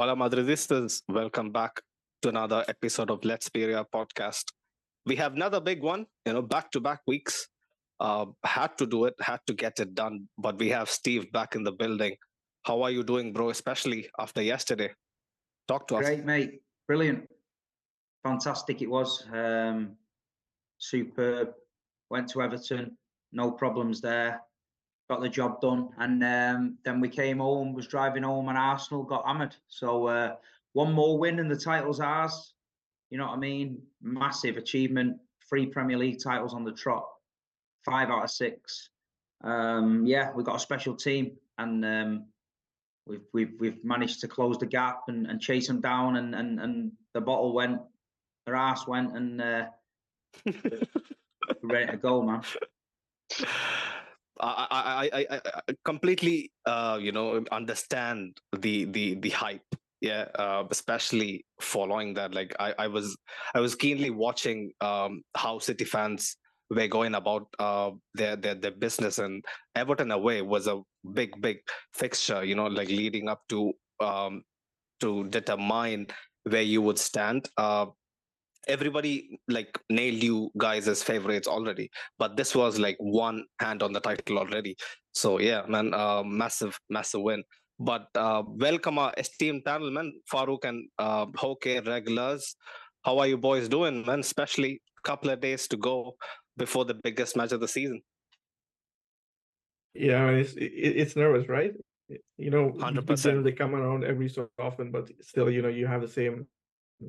Hola Madridistas, welcome back to another episode of Let's Be Real podcast. We have another big one, you know, back to back weeks. Uh, had to do it, had to get it done, but we have Steve back in the building. How are you doing, bro? Especially after yesterday. Talk to Great, us. Great, mate. Brilliant. Fantastic it was. Um, superb. Went to Everton, no problems there. Got the job done, and um, then we came home. Was driving home, and Arsenal got hammered. So uh, one more win, and the title's ours. You know what I mean? Massive achievement. Three Premier League titles on the trot. Five out of six. Um, yeah, we've got a special team, and um, we've we've we've managed to close the gap and, and chase them down, and and and the bottle went, their ass went, and uh, ready to go, man. I, I, I, I completely, uh, you know, understand the the the hype. Yeah, uh, especially following that. Like, I, I was I was keenly watching um, how City fans were going about uh, their their their business, and Everton away was a big big fixture. You know, like leading up to um, to determine where you would stand. Uh, everybody like nailed you guys as favorites already but this was like one hand on the title already. So yeah man uh, massive massive win. But uh, welcome our esteemed panel man. Farouk and uh, Hoke regulars. How are you boys doing man? Especially a couple of days to go before the biggest match of the season. Yeah it's it's nervous right? You know 100% they come around every so often but still you know you have the same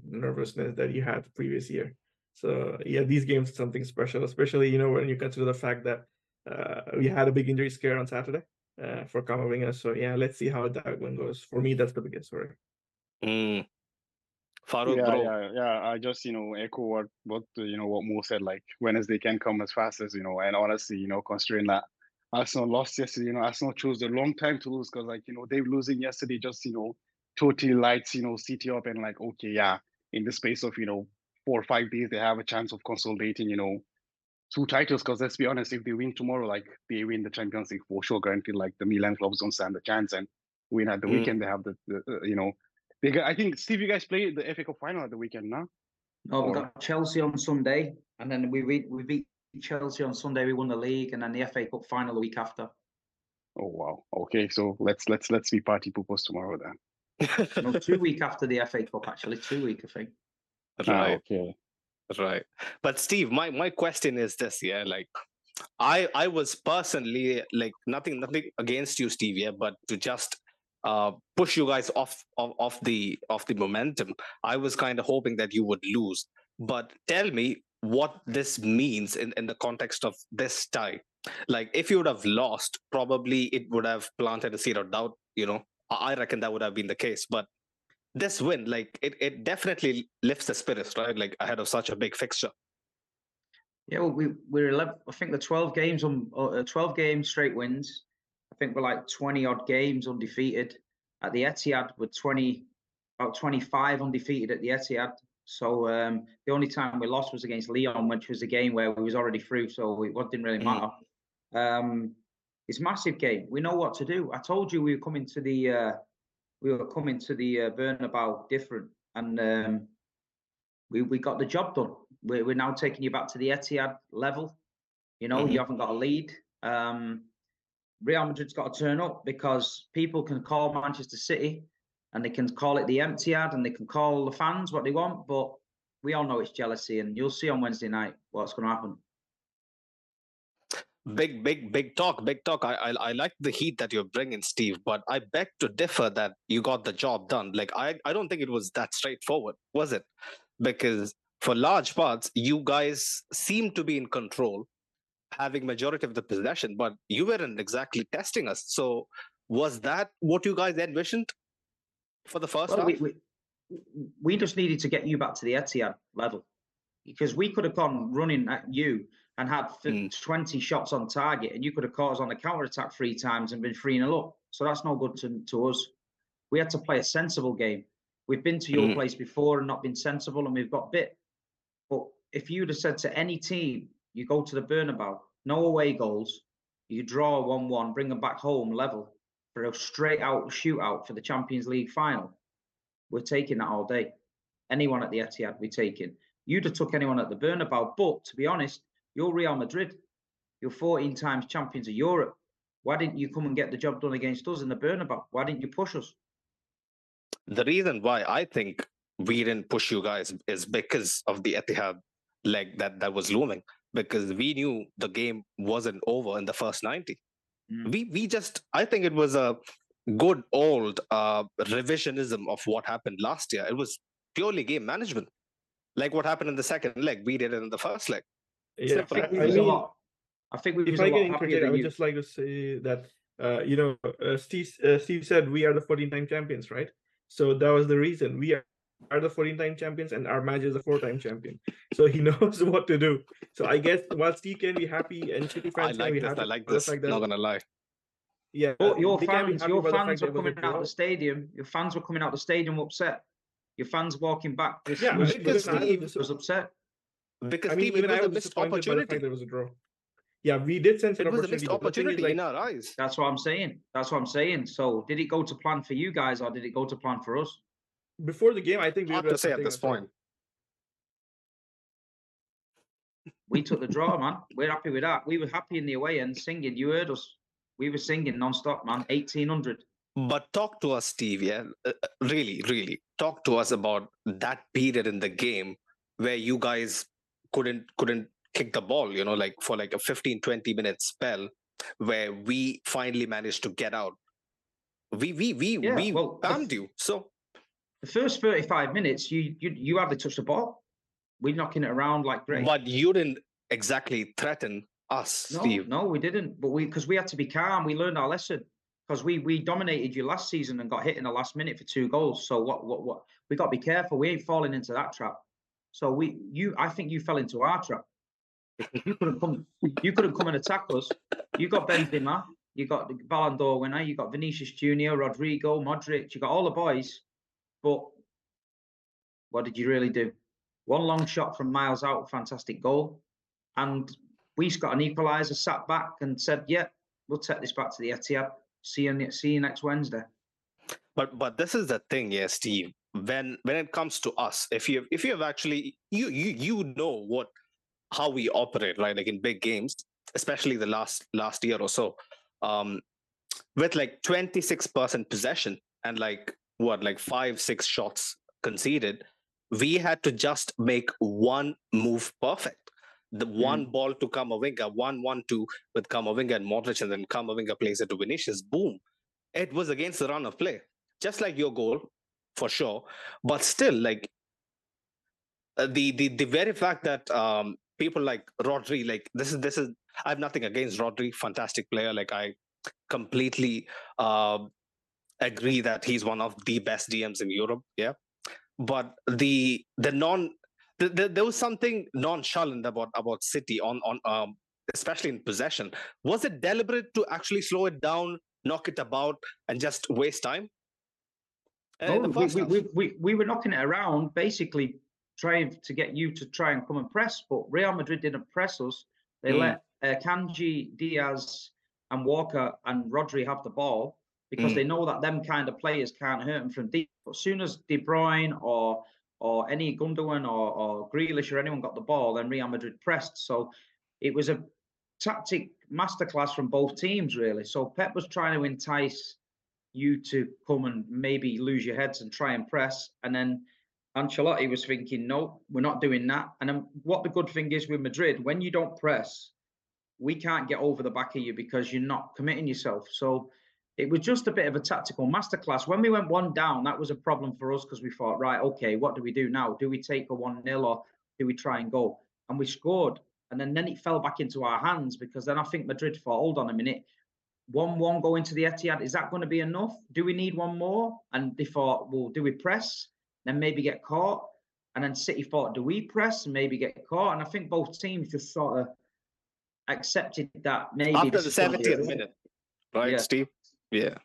nervousness that you had the previous year. So yeah, these games something special, especially you know when you consider the fact that uh, we had a big injury scare on Saturday uh, for Camavinga. So yeah, let's see how that one goes. For me, that's the biggest story. Mm. Farouk, yeah, bro. yeah, yeah. I just you know echo what what you know what Mo said. Like Wednesday can come as fast as you know, and honestly, you know, considering that Arsenal lost yesterday, you know, Arsenal chose a long time to lose because like you know they losing yesterday just you know totally lights, you know, City up and like, okay, yeah, in the space of, you know, four or five days, they have a chance of consolidating, you know, two titles. Because let's be honest, if they win tomorrow, like they win the Champions League for sure, guaranteed. Like the Milan clubs don't stand a chance, and win at the mm. weekend, they have the, the uh, you know, they got, I think Steve, you guys play the FA Cup final at the weekend, no? No, we got Chelsea on Sunday, and then we we, we beat Chelsea on Sunday. We won the league, and then the FA Cup final the week after. Oh wow! Okay, so let's let's let's be party poopers tomorrow then no, two week after the FA Cup, actually, two week, I think. Right. Oh, okay. Right. But Steve, my my question is this, yeah, like I I was personally like nothing nothing against you, Steve, yeah, but to just uh, push you guys off, off off the off the momentum, I was kind of hoping that you would lose. But tell me what this means in, in the context of this tie. Like if you would have lost, probably it would have planted a seed of doubt, you know, I reckon that would have been the case. But this win, like it, it definitely lifts the spirits, right? Like ahead of such a big fixture. Yeah, well, we we're 11, I think the twelve games on uh, twelve games straight wins. I think we're like twenty odd games undefeated at the Etihad. We're twenty about twenty five undefeated at the Etihad. So um, the only time we lost was against Leon, which was a game where we was already through, so it didn't really mm. matter. Mm. Um, it's massive game. We know what to do. I told you we were coming to the uh, we were coming to the uh, Bernabeu different, and um, we we got the job done. We're, we're now taking you back to the Etihad level. You know, mm-hmm. you haven't got a lead. Um, Real Madrid's got to turn up because people can call Manchester City and they can call it the empty ad and they can call the fans what they want, but we all know it's jealousy, and you'll see on Wednesday night what's going to happen big big big talk big talk. I, I i like the heat that you're bringing steve but i beg to differ that you got the job done. Like i i don't think it was that straightforward was it? Because for large parts you guys seem to be in control having majority of the possession but you weren't exactly testing us. So was that what you guys envisioned for the first well, we, we, we just needed to get you back to the Etihad level because we could have gone running at you and had mm. 20 shots on target, and you could have caught us on the counter attack three times and been 3 0 up. So that's no good to, to us. We had to play a sensible game. We've been to your mm. place before and not been sensible, and we've got bit. But if you'd have said to any team, you go to the Bernabeu, no away goals, you draw 1 1, bring them back home level for a straight out shootout for the Champions League final, we're taking that all day. Anyone at the Etihad, we're taking. You'd have took anyone at the Bernabeu, but to be honest, you're Real Madrid. You're 14 times champions of Europe. Why didn't you come and get the job done against us in the Bernabeu? Why didn't you push us? The reason why I think we didn't push you guys is because of the Etihad leg that that was looming. Because we knew the game wasn't over in the first 90. Mm. We we just I think it was a good old uh, revisionism of what happened last year. It was purely game management, like what happened in the second leg. We did it in the first leg. Yeah, I think I, we I was a mean. I think we if a I can interject, I would you. just like to say that uh, you know uh, Steve uh, Steve said we are the 14-time champions, right? So that was the reason we are, are the 14-time champions, and our manager is a four-time champion. So he knows what to do. So I guess while Steve can be happy and City I fans can like be this. happy I like for the this. Not gonna lie. yeah, But your they can be fans, your about the fact fans were it was a coming out draw. the stadium. Your fans were coming out the stadium upset. Your fans walking back was, Yeah, was, because was, Steve- was upset. Because I mean, Steve, even it I was a missed disappointed by the opportunity. there was a draw. Yeah, we did sense an It was a missed the thing opportunity like, in our eyes. That's what I'm saying. That's what I'm saying. So, did it go to plan for you guys, or did it go to plan for us? before the game, I think we Hard were to say at this on top. point. We took the draw, man. We're happy with that. We were happy in the away end, singing. You heard us. We were singing non-stop, man. 1800. But talk to us, Steve. Yeah, Uh, uh, really, really talk to us about that period in the game where you guys couldn't couldn't kick the ball. You know, like for like a 15, 20 minute spell where we finally managed to get out. We we we Yeah, we well, bammed you. So The first 35 minutes, you you you hardly touched the ball. We're knocking it around like great. but you didn't exactly threaten us, No, Steve. no, we didn't. But we because we had to be calm. We learned our lesson because we we dominated you last season and got hit in the last minute for two goals. So what what what we got to be careful. We ain't falling into that trap. So we you I think you fell into our trap. You couldn't come you couldn't come and attack us. You got Benzema, you got the Ballon d'Or winner, you got Vinicius Junior, Rodrigo, Modric, you got all the boys. But what did you really do? One long shot from miles out, fantastic goal. And we've got an equaliser, sat back and said, "Yeah, we'll take this back to the Etihad. See you, see you next Wednesday." But but this is the thing, yeah, Steve. When when it comes to us, if you if you have actually you you you know what how we operate, right? Like in big games, especially the last last year or so, um, with like twenty six percent possession and like what like five six shots conceded, we had to just make one move perfect. The one ball to Camavinga, one one two with Camavinga and Modric, and then Camavinga plays it to Vinicius. Boom! It was against the run of play just like your goal for sure. But still like uh, the the the very fact that um people like rodri like this is this is i have nothing against rodri fantastic player like i completely uh, agree that he's one of the best dms in europe yeah. But the the non the, the, there was something nonchalant about about city on on um especially in possession. Was it deliberate to actually slow it down knock it about and just waste time uh, the we, we, we, we, we were knocking it around, basically trying to get you to try and come and press. But Real Madrid didn't press us. They Mm. let uh, Kanji, Dias, and Walker and Rodri have the ball because Mm. they know that them kind of players can't hurt them from deep. But as soon as De Bruyne or or any Gundogan or, or Grealish or anyone got the ball, then Real Madrid pressed. So it was a tactic masterclass from both teams, really. So Pep was trying to entice you to come and maybe lose your heads and try and press. And then Ancelotti was thinking, no, we're not doing that. And then what the good thing is with Madrid, when you don't press, we can't get over the back of you because you're not committing yourself. So it was just a bit of a tactical masterclass. When we went one down, that was a problem for us because we thought, right, okay, what do we do now? Do we take a 1 0 or do we try and go? And we scored. And then, then it fell back into our hands because then I think Madrid thought, hold on a minute, 1 1 going to the Etihad, is that going to be enough? Do we need one more? And they thought, well, do we press? Then maybe get caught. And then City thought, do we press and maybe get caught? And I think both teams just sort of accepted that maybe after the is 70th minute, right, Yeah. Steve? Yeah.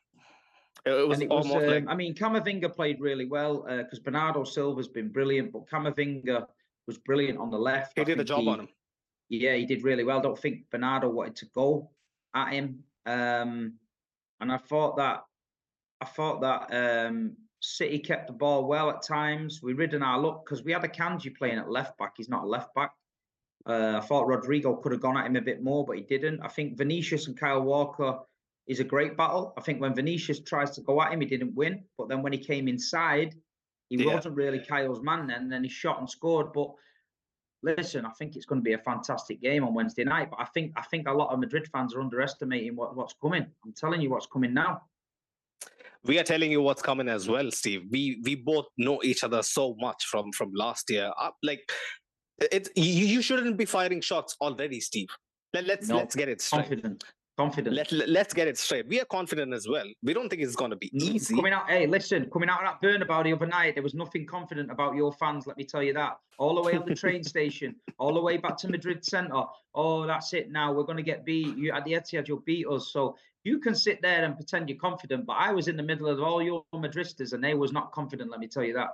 It was it was, almost um, like I mean, Camavinga played really well because Bernardo Silva's been brilliant, but Camavinga was brilliant on the left. he I did think job he- on him. Yeah, he did really well. don't think Bernardo wanted to go at him, um, and I thought that I thought that um, City kept the ball well at times. We ridden our luck because we had Akanji playing at left back. He's not a left back. Uh, I thought Rodrigo could have gone at him a bit more, but he didn't. I think Vinicius and Kyle Walker is a great battle. I think when Vinicius tries to go at him, he didn't win. But then when he came inside, he yeah. wasn't really Kyle's man then. And then he shot and scored. But listen, I think it's going to be a fantastic game on Wednesday night. But I think I think a lot of Madrid fans are underestimating what, what's coming. I'm telling you what's coming now. We are telling you what's coming as well, Steve. We we both know each other so much from from last year. Uh, like it's you, you shouldn't be firing shots already, Steve. Let, let's no, let's get it straight. Confident. Confident. Let, let, us get it straight. We are confident as well. We don't think it's going to be mm-hmm. easy. Coming out, hey, listen, coming out of that Bernabeu the other night, there was nothing confident about your fans, let me tell you that. All the way up the train station, all the way back to Madrid Centre. Oh, that's it now. We're going to get beat. You At the Etihad, you'll beat us. So you can sit there and pretend you're confident, but I was in the middle of all your Madristas and they was not confident, let me tell you that.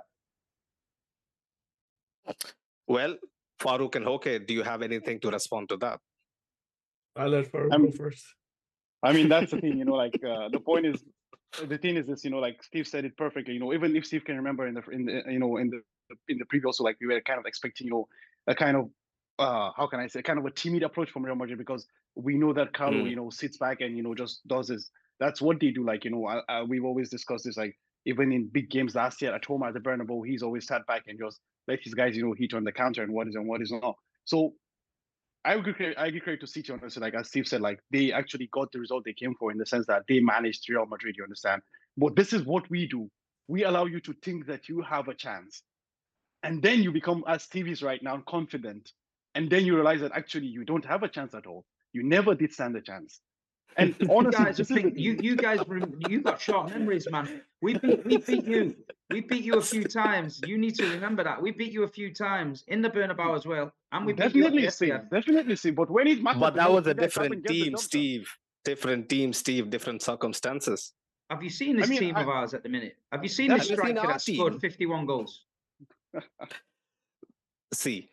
Well, Farouk and Hoke, do you have anything to respond to that? I'll let Farouk go first. I mean, that's the thing, you know, like uh, the point is, the thing is this, you know, like Steve said it perfectly, you know, even if Steve can remember in the, in the, you know, in the, in the preview also, like we were kind of expecting, you know, a kind of, uh, how can I say, kind of a timid approach from Real Madrid because we know that Carlo, mm. you know, sits back and, you know, just does this. That's what they do. Like, you know, uh, we've always discussed this, like, even in big games last year at home at the Bernabeu, he's always sat back and just let his guys, you know, hit on the counter and what is and what is not. So I agree. I agree credit to City honestly. Like as Steve said, like they actually got the result they came for in the sense that they managed Real Madrid. You understand? But this is what we do. We allow you to think that you have a chance, and then you become, as Steve is right now, confident, and then you realize that actually you don't have a chance at all. You never did stand a chance. And honestly, you guys, think, you, you guys, you got short memories, man. We beat, we beat you. We beat you a few times. You need to remember that. We beat you a few times in the Bernabeu as well. And we definitely see, definitely see. But when it matters, but that was a different team, Steve. Different team, Steve. Different circumstances. Have you seen this I mean, team I, of ours at the minute? Have you seen this striker that scored 51 goals? see,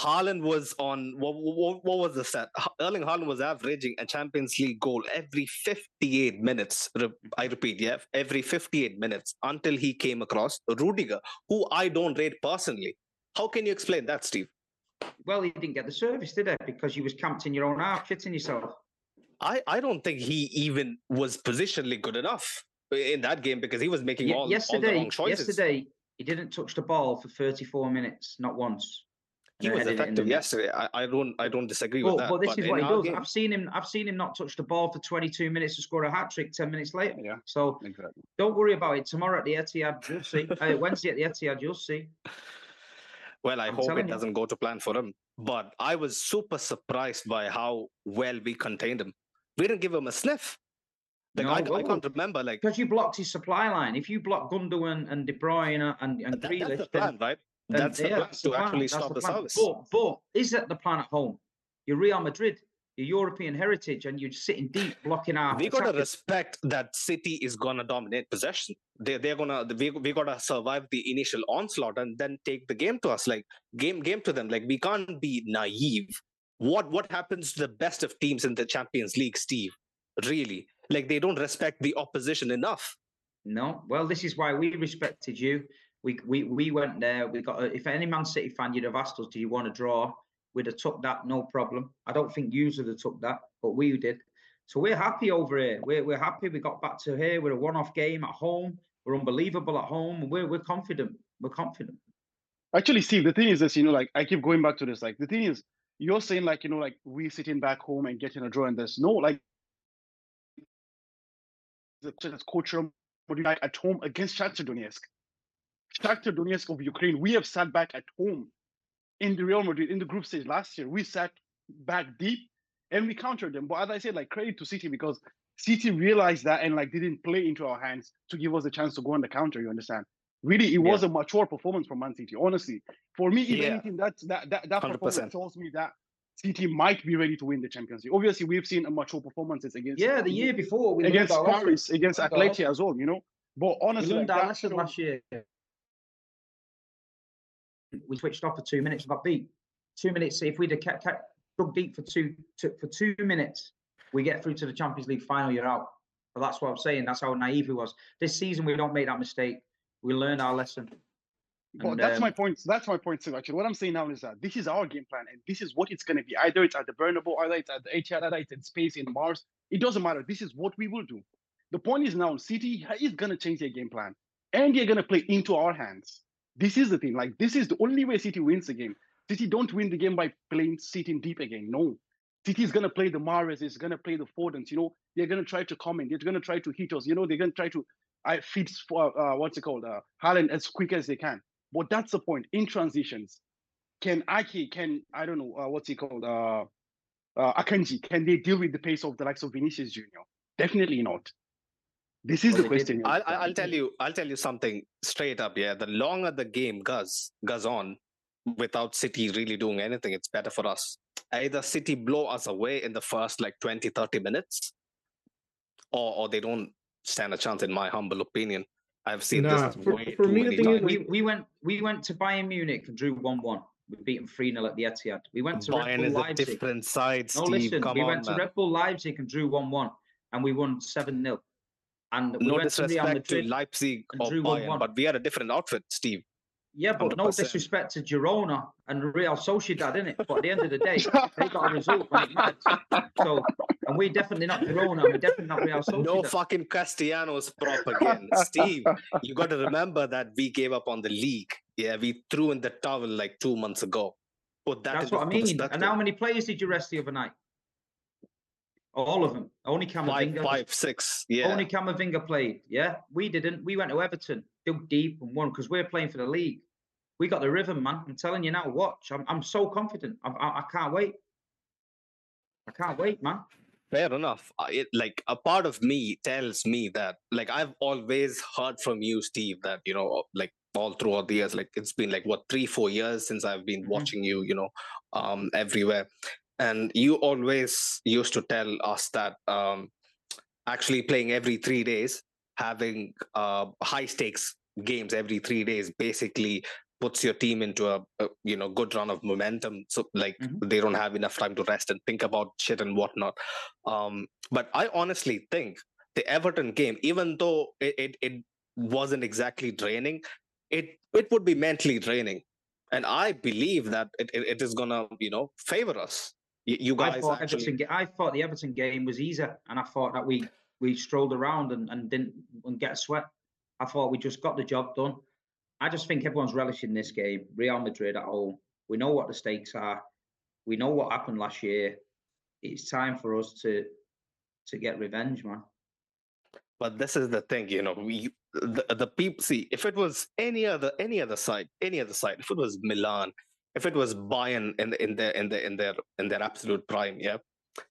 Haaland was on what, what, what, was the set? Erling Haaland was averaging a Champions League goal every 58 minutes. I repeat, yeah, every 58 minutes until he came across Rudiger, who I don't rate personally. How can you explain that, Steve? Well, he didn't get the service, did he? Because you was camped in your own half, shitting yourself. I, I don't think he even was positionally good enough in that game because he was making all, yesterday, all the wrong choices. Yesterday, he didn't touch the ball for 34 minutes, not once. He was effective yesterday. I, I, don't I don't disagree with that. But this but is what he does. Game... I've seen him I've seen him not touch the ball for 22 minutes to score a hat trick 10 minutes later. Yeah. So exactly. don't worry about it. Tomorrow at the Etihad, you'll see. uh, Wednesday at the Etihad, you'll see. Well, I I'm hope it doesn't go to plan for him. But I was super surprised by how well we contained him. We didn't give him a sniff. Like, no, I, well, I, can't remember. Like because you blocked his supply line. If you block Gundogan and De Bruyne and and that, Grealish, that's the plan, right? That's the plan to actually stop the, the service. But, but is that the plan at home? You're Real Madrid, your European heritage, and you're sitting deep blocking our. We got to respect that City is gonna dominate possession. They they're gonna we we gotta survive the initial onslaught and then take the game to us. Like game game to them. Like we can't be naive. What what happens to the best of teams in the Champions League, Steve? Really, like they don't respect the opposition enough. No, well, this is why we respected you we we we went there. We got. If any Man City fan, you'd have asked us, "Do you want to draw?" We'd have took that, no problem. I don't think you would have took that, but we did. So we're happy over here. We're we're happy. We got back to here. We're a one-off game at home. We're unbelievable at home. We're we're confident. We're confident. Actually, Steve, the thing is this. You know, like I keep going back to this. Like the thing is, you're saying like you know, like we sitting back home and getting a draw, and there's no like the coach at home against Shakhtar Donetsk. Shakhtar Donetsk of Ukraine, we have sat back at home in the Real Madrid in the group stage last year. We sat back deep and we countered them. But as I said, like credit to City because City realized that and like didn't play into our hands to give us a chance to go on the counter. You understand? Really, it yeah. was a mature performance from Man City. Honestly, for me, if yeah. anything, that that that, that performance tells me that City might be ready to win the Champions League. Obviously, we've seen a mature performances against yeah the um, year before against Paris, against Atleti as well. You know, but honestly, like, that last year we switched off for two minutes, got beat. Two minutes. If we'd have kept, kept dug deep for two to, for two minutes, we get through to the Champions League final. You're out. But that's what I'm saying. That's how naive we was. This season, we don't make that mistake. We learned our lesson. Well, And, that's um, my point. That's my point too. Actually, what I'm saying now is that this is our game plan, and this is what it's going to be. Either it's at the Bernabeu, either it's at the Etihad, either it's in space in Mars. It doesn't matter. This is what we will do. The point is now, City is going to change their game plan, and they're going to play into our hands. This is the thing. Like this is the only way City wins the game. City don't win the game by playing sitting deep again. No, City is going to play the Mahrez. Is going to play the Fodens. You know, they're going to try to come in. They're going to try to hit us. You know, they're going to try to I feed for uh, what's it called, uh, Haaland as quick as they can. But that's the point. In transitions, can Aki, can I don't know uh, what's he called, uh, uh, Akanji, can they deal with the pace of the likes of Vinicius Junior? Definitely not. This is Well, the question. I'll. I'll tell you. I'll tell you something straight up. Yeah, the longer the game goes goes on, without City really doing anything, it's better for us. Either City blow us away in the first like 20, 30 minutes, or or they don't stand a chance. In my humble opinion, I've seen Nah, this for- way for too me, the many thing is, times. we, we went we went to Bayern Munich and drew one one. We beat them three 0 at the Etihad. We went to Red Bayern Bull is a different side, No, listen, Come we on, went to man. Red Bull Leipzig and drew one one, and we won seven 0 And we no went to Real disrespect to Leipzig or Bayern, 1-1. but we had a different outfit, Steve. Yeah, but no 100%. disrespect to Girona and Real Sociedad, innit? But at the end of the day, they got a result when it mattered. So, and we're definitely not Girona. We're definitely not Real Sociedad. No fucking Castellanos prop again. Steve, you got to remember that we gave up on the league. Yeah, we threw in the towel like two months ago. Put that That's what I mean. And how many players did you rest the other night? All of them. Only Five, Camavinga. five, six. Yeah. Only Camavinga played. Yeah, we didn't. We went to Everton, dug deep and won because we're playing for the league. We got the rhythm, man. I'm telling you now. Watch. I'm. I'm so confident. I. I, I can't wait. I can't wait, man. Fair enough. It, like a part of me tells me that, like I've always heard from you, Steve, that you know, like all throughout the years, like it's been like what three, four years since I've been Mhm. watching you, you know, um, everywhere, and you always used to tell us that um, actually playing every three days, having uh, high stakes games every three days, basically puts your team into a, a you know good run of momentum. So like Mhm. they don't have enough time to rest and think about shit and whatnot. Um, but I honestly think the Everton game, even though it, it, it wasn't exactly draining, it it would be mentally draining. And I believe that it, it, it is gonna, you know, favor us. You, you I thought actually Everton. I thought the Everton game was easier, and I thought that we we strolled around and, and didn't and get a sweat. I thought we just got the job done. I just think everyone's relishing this game. Real Madrid at home. We know what the stakes are. We know what happened last year. It's time for us to to get revenge, man. But this is the thing, you know, we the, the people see if it was any other any other side, any other side, if it was Milan, if it was Bayern in in their in their in their in their absolute prime, yeah.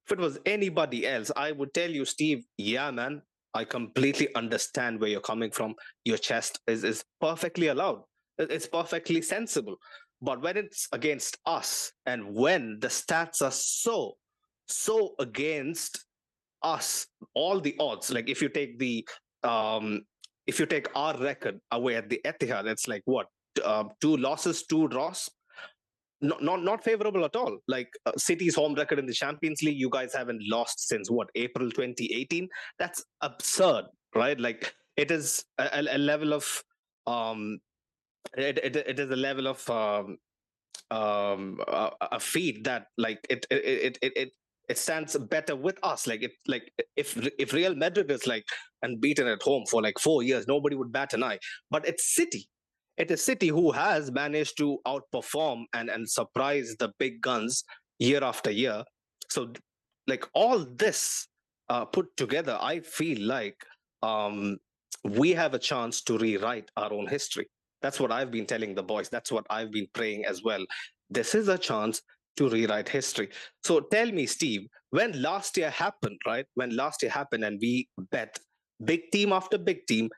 If it was anybody else, I would tell you, Steve, yeah, man, I completely understand where you're coming from. Your chest is is perfectly allowed. It's perfectly sensible. But when it's against us, and when the stats are so so against us all the odds like if you take the um if you take our record away at the Etihad it's like what uh, two losses two draws not, not not favorable at all like uh, city's home record in the champions league you guys haven't lost since what april 2018 that's absurd right like it is a, a- level of um it, it, it is a level of um um a, a feat that like it it it it, it it stands better with us. Like it, like if if Real Madrid is like unbeaten at home for like four years, nobody would bat an eye. But it's City. It is a City who has managed to outperform and and surprise the big guns year after year. So, like all this uh, put together, I feel like um, we have a chance to rewrite our own history. That's what I've been telling the boys. That's what I've been praying as well. This is a chance to rewrite history. So tell me, Steve, when last year happened, right? When last year happened and we bet big team after big team,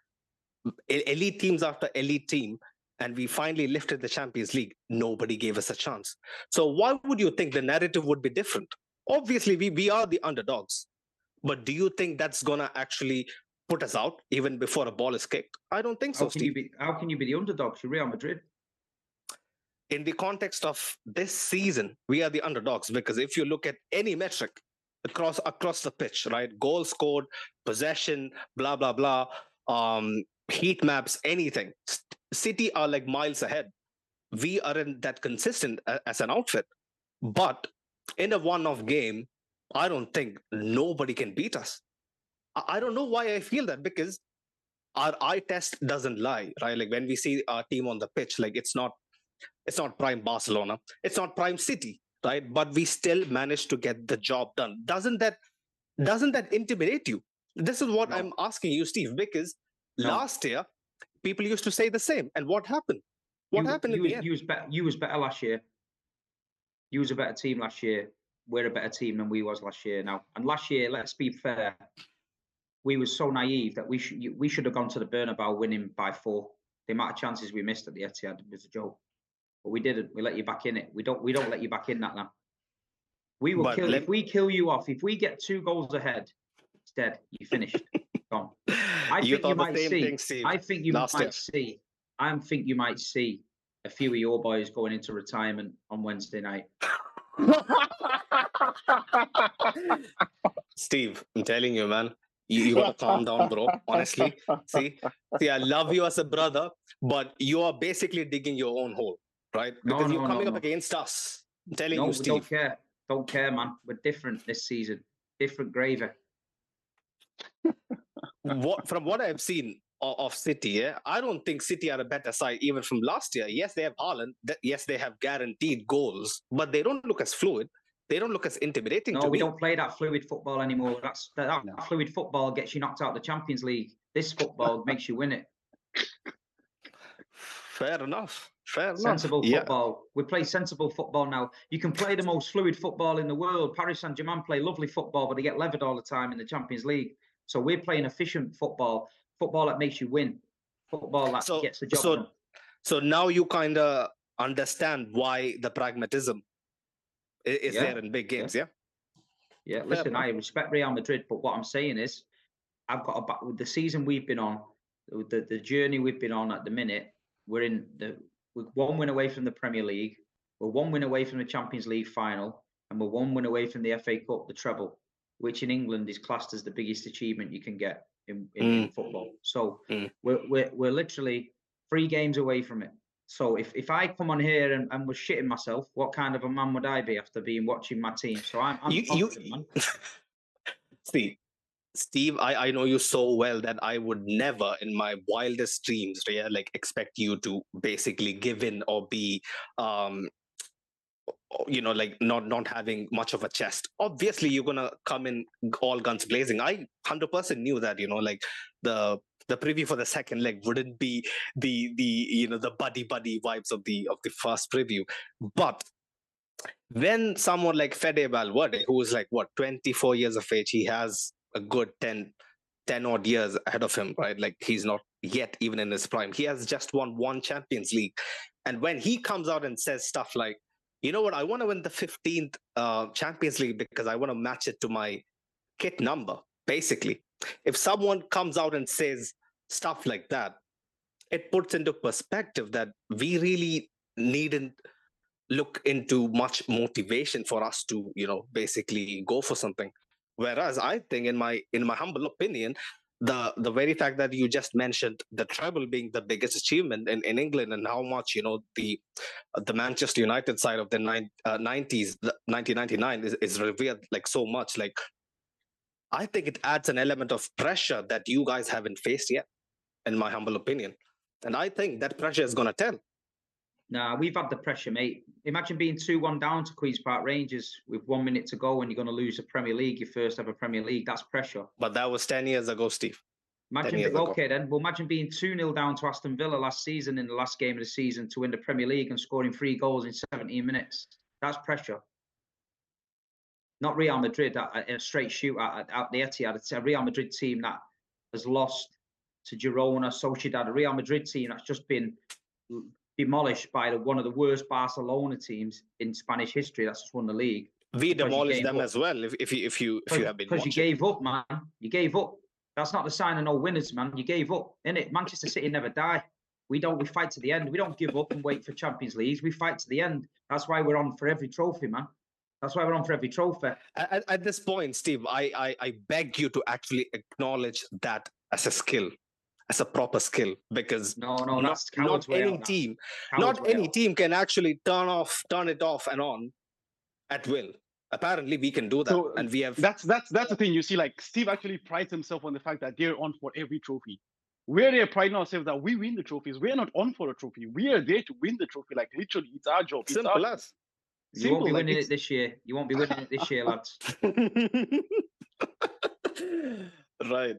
elite teams after elite team, and we finally lifted the Champions League, nobody gave us a chance. So why would you think the narrative would be different? Obviously, we, we are the underdogs. But do you think that's gonna actually put us out even before a ball is kicked? I don't think so, How can you Steve. be? How can you be the underdogs? You're Real Madrid. in the context of this season, we are the underdogs because if you look at any metric across across the pitch, right, goal scored, possession, blah blah blah, um, heat maps, anything. City are like miles ahead. We aren't that consistent uh, as an outfit. But in a one off game, I don't think nobody can beat us. I don't know why I feel that because our eye test doesn't lie, right? Like when we see our team on the pitch, like it's not it's not prime Barcelona, it's not prime City, right? But we still manage to get the job done. Doesn't that doesn't that intimidate you? This is what no. I'm asking you, Steve, because no. last year people used to say the same. And what happened? What you, happened you, was, you was better you was better last year. You was a better team last year. We're a better team than we was last year now. And last year, let's be fair, we were so naive that we should we should have gone to the Bernabeu winning by four. The amount of chances we missed at the Etihad was a joke, but we didn't. We let you back in it. We don't. We don't let you back in that now. We will but kill let... if we kill you off. If we get two goals ahead, it's dead. You finished. Gone. I you think you might see. Thing, I think you might year. see. I think you might see a few of your boys going into retirement on Wednesday night. Steve, I'm telling you, man, you, you gotta calm down, bro. Honestly, see, see, I love you as a brother, but you are basically digging your own hole, right? Because no, no, you're coming no, up against us. I'm telling no, you, Steve. Don't care, don't care, man. We're different this season. Different gravy. what from what I've seen of, of City, yeah, I don't think City are a better side even from last year. Yes, they have Haaland. Yes, they have guaranteed goals, but they don't look as fluid they don't look as intimidating. No, we me. don't play that fluid football anymore. That's that, that no. fluid football gets you knocked out of the Champions League. This football makes you win it. Fair enough. Fair sensible enough. football. Yeah. We play sensible football now. You can play the most fluid football in the world. Paris Saint Germain play lovely football, but they get levered all the time in the Champions League. So we're playing efficient football, football that makes you win, football that so, gets the job so, done. So now you kind of understand why the pragmatism is yeah. there in big games. Yeah. Yeah. yeah. Listen, I respect Real Madrid, but what I'm saying is, I've got a with the season we've been on, the the journey we've been on at the minute. We're in the we're one win away from the Premier League. We're one win away from the Champions League final, and we're one win away from the FA Cup, the treble, which in England is classed as the biggest achievement you can get in, in, mm. football. So mm. we're, we're we're literally three games away from it. So if, if I come on here and, and was shitting myself, what kind of a man would I be after being watching my team? So I'm, I'm you, you Steve, Steve, I, I know you so well that I would never in my wildest dreams, yeah, like expect you to basically give in or be um you know like not not having much of a chest obviously you're gonna come in all guns blazing i 100% knew that you know like the the preview for the second leg wouldn't be the the you know the buddy buddy vibes of the of the first preview but when someone like Fede Valverde, who is like what 24 years of age, he has a good 10, 10 odd years ahead of him, right? Like he's not yet even in his prime. He has just won one Champions League. And when he comes out and says stuff like, you know what, I want to win the 15th uh, Champions League because I want to match it to my kit number, basically. If someone comes out and says stuff like that, it puts into perspective that we really needn't look into much motivation for us to, you know, basically go for something. Whereas I think, in my in my humble opinion, the the very fact that you just mentioned the treble being the biggest achievement in, in England and how much you know the the Manchester United side of the uh, 90s 1999 is, is revered like so much like I think it adds an element of pressure that you guys haven't faced yet in my humble opinion and I think that pressure is going to tell Nah, we've had the pressure, mate. Imagine being 2 1 down to Queen's Park Rangers with one minute to go and you're going to lose the Premier League, your first ever Premier League. That's pressure. But that was 10 years ago, Steve. Imagine, okay, then. Well, imagine being 2 0 down to Aston Villa last season in the last game of the season to win the Premier League and scoring three goals in 17 minutes. That's pressure. Not Real Madrid in a straight shoot at, at the Etihad. It's a Real Madrid team that has lost to Girona, Sociedad, a Real Madrid team that's just been demolished by the, one of the worst Barcelona teams in Spanish history. That's just won the league. We demolished them up. as well. If, if you if you if you have been because you gave up, man. You gave up. That's not the sign of no winners, man. You gave up. In it, Manchester City never die. We don't. We fight to the end. We don't give up and wait for Champions Leagues. We fight to the end. That's why we're on for every trophy, man. That's why we're on for every trophy. At, at this point, Steve, I, I I beg you to actually acknowledge that as a skill as a proper skill because No, no, not, that's not any out, team, Coward's not way any out. team can actually turn off, turn it off and on at will. Apparently, we can do that, So, and we have. That's that's that's the thing. You see, like Steve actually prides himself on the fact that they're on for every trophy. We're there priding ourselves that we win the trophies. We're not on for a trophy. We are there to win the trophy. Like literally, it's our job. It's Simple our, as. You won't be like, winning it's- it this year. You won't be winning it this year, lads. right.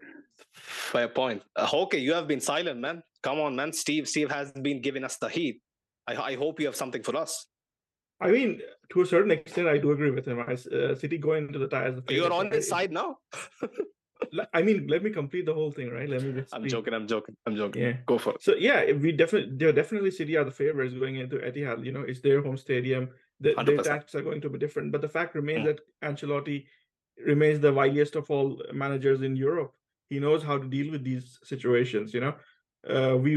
Fair point. Uh, okay, you have been silent, man. Come on, man. Steve, Steve has been giving us the heat. I, I hope you have something for us. I mean, to a certain extent, I do agree with him. I, uh, City going into the the You're on his side now. I mean, let me complete the whole thing, right? Let me. Just I'm joking. I'm joking. I'm joking. Yeah. Go for it. So yeah, we definitely, they're definitely City are the favorites going into Etihad. You know, it's their home stadium. The, the 100%. tactics are going to be different, but the fact remains Mm. that Ancelotti remains the wiliest of all managers in Europe. He knows how to deal with these situations. You know, uh, we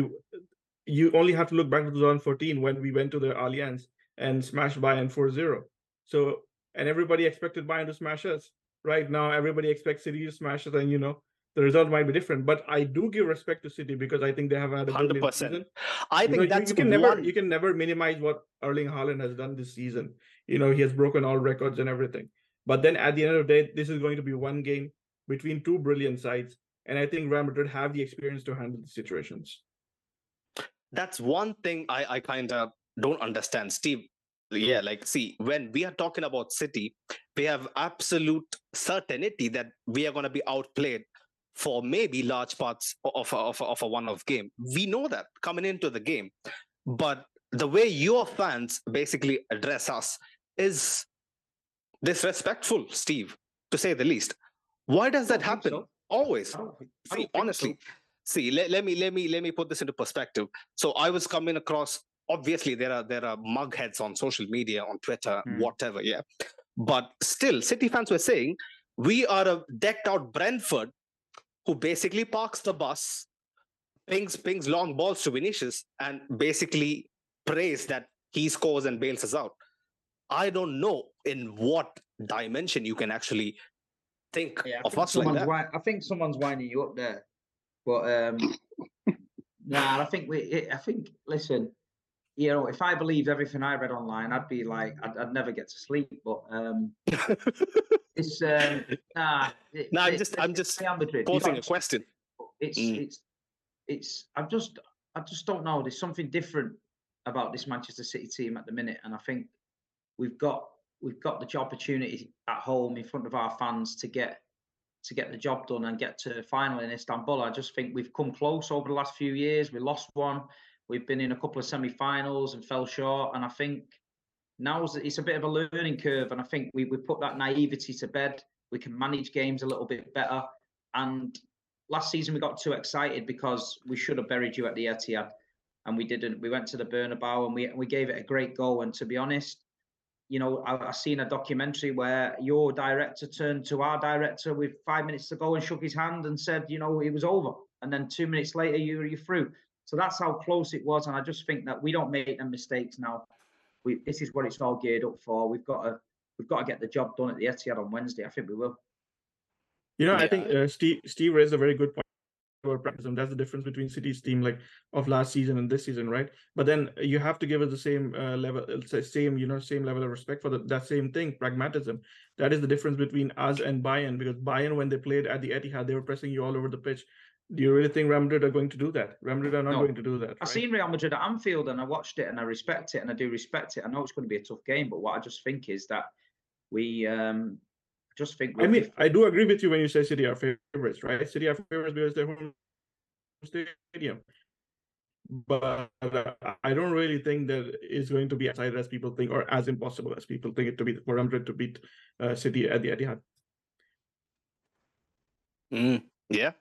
you only have to look back to 2014 when we went to the Allianz and smashed Bayern 4-0. So and everybody expected Bayern to smash us. Right now, everybody expects City to smash us, and you know the result might be different. But I do give respect to City because I think they have had a 100%. season. I You think know, that's you, can never you can never minimize what Erling Haaland has done this season. You know, he has broken all records and everything. But then at the end of the day, this is going to be one game between two brilliant sides. And I think Real Madrid have the experience to handle the situations. that's one thing I, I kind of don't understand. Steve, yeah, like, see, when we are talking about City, we have absolute certainty that we are going to be outplayed for maybe large parts of a, of a, of a one off game. We know that coming into the game. But the way your fans basically address us is disrespectful, Steve, to say the least. Why does that oh, think happen? so. Always. Think- I See, don't so. honestly, see, let, let me let me let me put this into perspective. So I was coming across obviously there are there are mugheads on social media, on Twitter, Hmm. whatever, yeah. But still, City fans were saying we are a decked out Brentford who basically parks the bus, pings pings long balls to Vinicius, and basically prays that he scores and bails us out. I don't know in what dimension you can actually think Yeah, I think like someone's that. wi- I think someone's winding you up there, but um, nah, I think we. I think listen, you know, if I believed everything I read online, I'd be like, I'd, I'd never get to sleep. But um, it's um, nah. It, No, I'm just- I'm just posing a question. It's Mm. it's it's. I just I just don't know. There's something different about this Manchester City team at the minute, and I think we've got we've got the opportunity at home in front of our fans to get to get the job done and get to final in Istanbul. I just think we've come close over the last few years. We lost one. We've been in a couple of semi-finals and fell short. And I think now it's a bit of a learning curve. And I think we we put that naivety to bed. We can manage games a little bit better. And last season we got too excited because we should have buried you at the Etihad, and we didn't. We went to the Bernabeu and we we gave it a great go. And to be honest, you know, I, I seen a documentary where your director turned to our director with five minutes to go and shook his hand and said, you know, it was over. And then two minutes later, you you through. So that's how close it was. And I just think that we don't make them mistakes now. We this is what it's all geared up for. We've got to we've got to get the job done at the Etihad on Wednesday. I think we will. You know, I think uh, Steve Steve raised a very good about pragmatism. That's the difference between City's team like of last season and this season, right? But then you have to give it the same uh, level, uh, same you know same level of respect for the, that same thing, pragmatism. That is the difference between us and Bayern because Bayern, when they played at the Etihad, they were pressing you all over the pitch. Do you really think Real Madrid are going to do that? Real Madrid are not No. going to do that. I right? seen Real Madrid at Anfield and I watched it and I respect it and I do respect it. I know it's going to be a tough game, but what I just think is that we um just think I mean, if- I do agree with you when you say City are favorites, right? City are favorites because they're home stadium. But uh, I don't really think that it's going to be as hard as people think, or as impossible as people think it to be for Real Madrid to beat uh, City at the Etihad. Mm, yeah.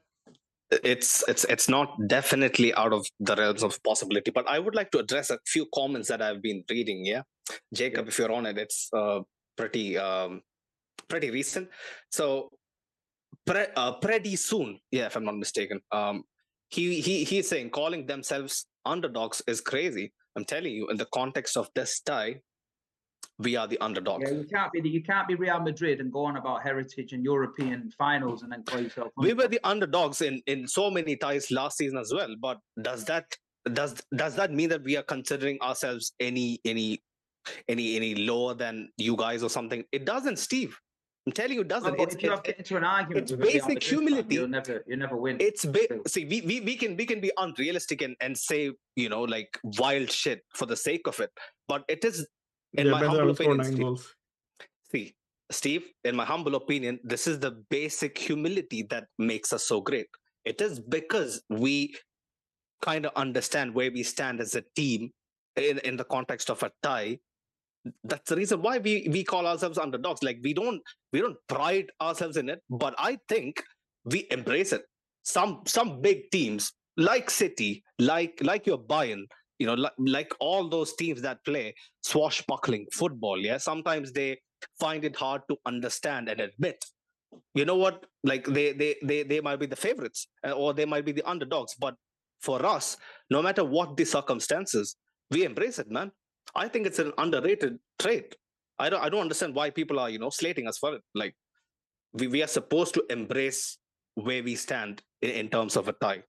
It's it's it's not definitely out of the realms of possibility, but I would like to address a few comments that I've been reading. Yeah, Jacob, if you're on it, it's uh, pretty um, pretty recent. So, pre- uh, pretty soon, yeah, if I'm not mistaken, um, he he he's saying calling themselves underdogs is crazy. I'm telling you, in the context of this tie, we are the underdogs. Yeah, you can't be you can't be Real Madrid and go on about heritage and European finals and then call yourself. We were the underdogs in in so many ties last season as well. But does that does does that mean that we are considering ourselves any any any any lower than you guys or something? It doesn't, Steve. I'm telling you, it doesn't. No, it's, if you it- to get into an argument, it's with a Real basic humility. you'll never you never win. it's ba- True. see we, we we can we can be unrealistic and and say you know like wild shit for the sake of it but it is in Yeah, my humble opinion Steve, see steve in my humble opinion this is the basic humility that makes us so great it is because we kind of understand where we stand as a team in, in the context of a tie that's the reason why we we call ourselves underdogs. Like we don't we don't pride ourselves in it but i think we embrace it. Some some big teams like city like like your bayern you know like, like all those teams that play swashbuckling football yeah? Sometimes they find it hard to understand and admit. You know what? Like they they they, they might be the favorites uh, or they might be the underdogs but for us no matter what the circumstances we embrace it man i think it's an underrated trait i don't i don't understand why people are you know slating us for it like we, we are supposed to embrace where we stand in, in terms of a tie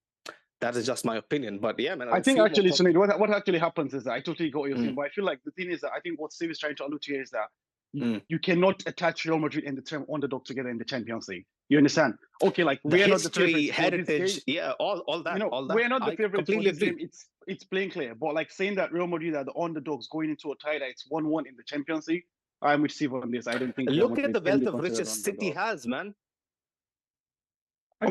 that is just my opinion but yeah man I think actually, what- Sunil, what, what actually happens is that I totally you're saying, Mm. but I feel like the thing is that I think what Steve is trying to allude to here is that Mm. you cannot attach Real Madrid and the term underdog together in the Champions League. You understand? Okay, like the we're not the history for heritage yeah all, all that you know, all that we're not the I completely agree. It's it's plain clear. But like saying that Real Madrid are the underdogs going into a tie that it's one-one in the Champions League, I'm with Steve on this. I don't think. Look at the wealth of riches city has man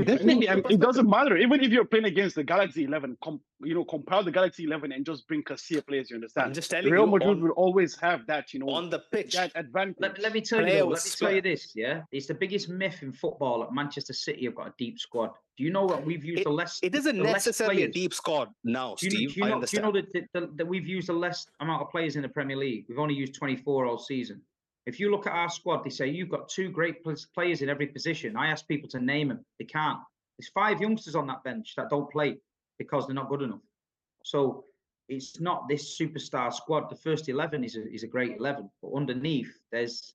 Definitely, I mean, it doesn't matter. Even if you're playing against the Galaxy Eleven, com- you know, compile the Galaxy Eleven and just bring Castilla players. You i'm understand? just telling Real Madrid on, will always have that, you know, on the pitch that advantage. Let, let me tell you, player though, let me tell you this, yeah. It's the biggest myth in football that Manchester City have got a deep squad. Do you know what we've used the less? it isn't necessarily a deep squad now Do you, steve do you i know, do you understand know that, that, that, that we've used the less amount of players in the Premier League? We've only used 24 all season. If you look at our squad, they say you've got two great players in every position. I ask people to name them. They can't. There's five youngsters on that bench that don't play because they're not good enough. So it's not this superstar squad. The first 11 is a, is a great 11, but underneath there's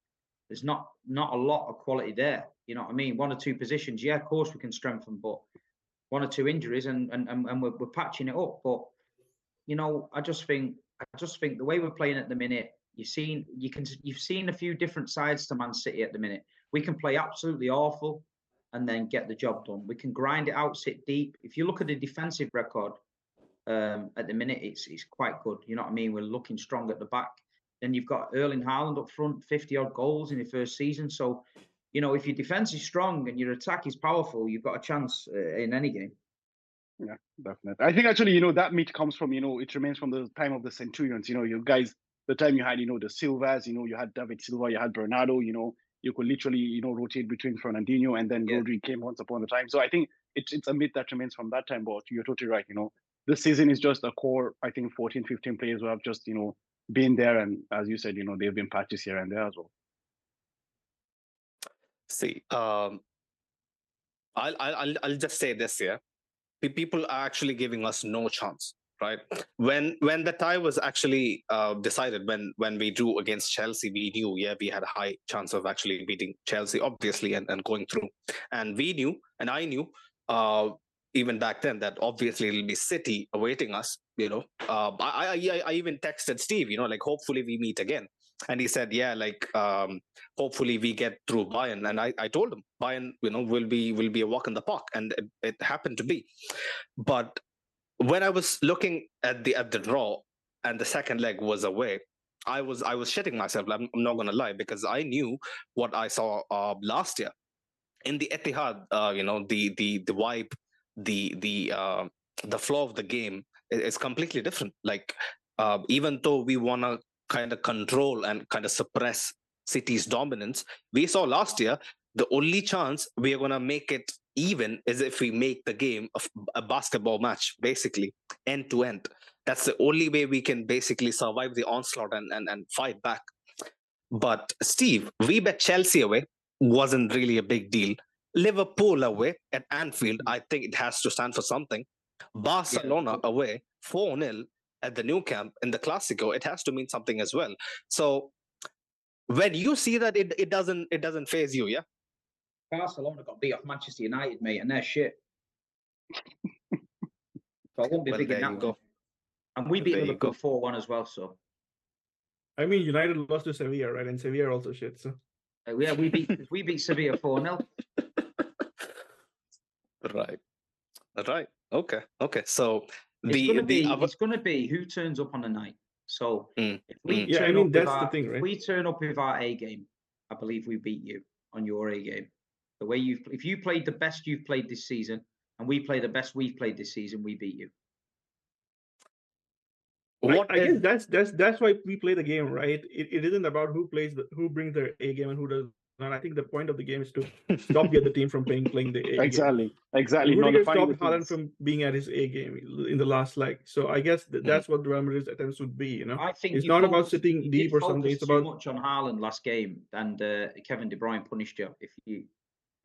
there's not not a lot of quality there. You know what I mean? One or two positions, yeah, of course we can strengthen, but one or two injuries and and and, and we're, we're patching it up. But you know, I just think I just think the way we're playing at the minute, you've seen you can you've seen a few different sides to Man City at the minute. We can play absolutely awful and then get the job done. We can grind it out, sit deep. If you look at the defensive record um, at the minute, it's it's quite good. You know what I mean? We're looking strong at the back. Then you've got Erling Haaland up front, 50 odd goals in the first season. So, you know, if your defense is strong and your attack is powerful, you've got a chance uh, in any game. Yeah, definitely. I think actually, you know, that meat comes from, you know, it remains from the time of the Centurions. You know, you guys, the time you had, you know, the Silvas, you know, you had David Silva, you had Bernardo, you know, you could literally, you know, rotate between Fernandinho and then Yeah. Rodri came once upon a time. So I think it's it's a myth that remains from that time. But you're totally right. You know, this season is just a core, I think 14, 15 players who have just, you know, been there. And as you said, you know, they've been patches here and there as well. See, um, I'll, I'll I'll just say this here: Pe- people are actually giving us no chance, right? When when the tie was actually uh, decided, when when we drew against Chelsea, we knew, yeah, we had a high chance of actually beating Chelsea, obviously, and, and going through. And we knew, and I knew, uh, even back then, that obviously it'll be City awaiting us. You know, uh, I, I I even texted Steve, you know, like hopefully we meet again. And he said, "Yeah, like um, hopefully we get through Bayern." And I, I told him Bayern, you know, will be will be a walk in the park, and it, it happened to be. But when I was looking at the at the draw, and the second leg was away, I was I was shitting myself. I'm, I'm not gonna lie because I knew what I saw uh, last year in the Etihad. Uh, you know, the the the vibe, the the uh, the flow of the game is, completely different. Like uh, even though we wanna kind of control and kind of suppress City's dominance, we saw last year the only chance we are gonna make it even is if we make the game of a basketball match, basically end to end. That's the only way we can basically survive the onslaught and, and, and fight back. But Steve, we bet Chelsea away wasn't really a big deal. Liverpool away at Anfield, I think it has to stand for something. Barcelona away, 4 0 at the Nou Camp in the Clasico, it has to mean something as well. So when you see that it, it doesn't it doesn't phase you yeah Barcelona got beat off Manchester United, mate, and they're shit. so I won't be Well, big in that go. And we beat there you Liverpool four one as well. So I mean, United lost to Sevilla, right? And Sevilla also shit. So uh, yeah, we beat we beat Sevilla four 0 right right okay okay so It's the gonna the be other, it's gonna be who turns up on the night. So Mm, if we mm. Yeah, I turn mean, up with that's the our, thing, if we turn up with our A game, I believe we beat you on your A game. The way you've if you played the best you've played this season, and we play the best we've played this season, we beat you. what I, I guess that's that's that's why we play the game, right? It, it isn't about who plays the who brings their A game and who does not. I think the point of the game is to stop the other team from playing playing the A game. Exactly. Exactly. No, Rudiger defining stopped the Haaland things. from being at his A game in the last leg. So I guess th- that's what Real Madrid's attempts would be. You know, I think It's you not about sitting deep or something, focus it's too about- much on Haaland last game, and uh, Kevin De Bruyne punished you. If you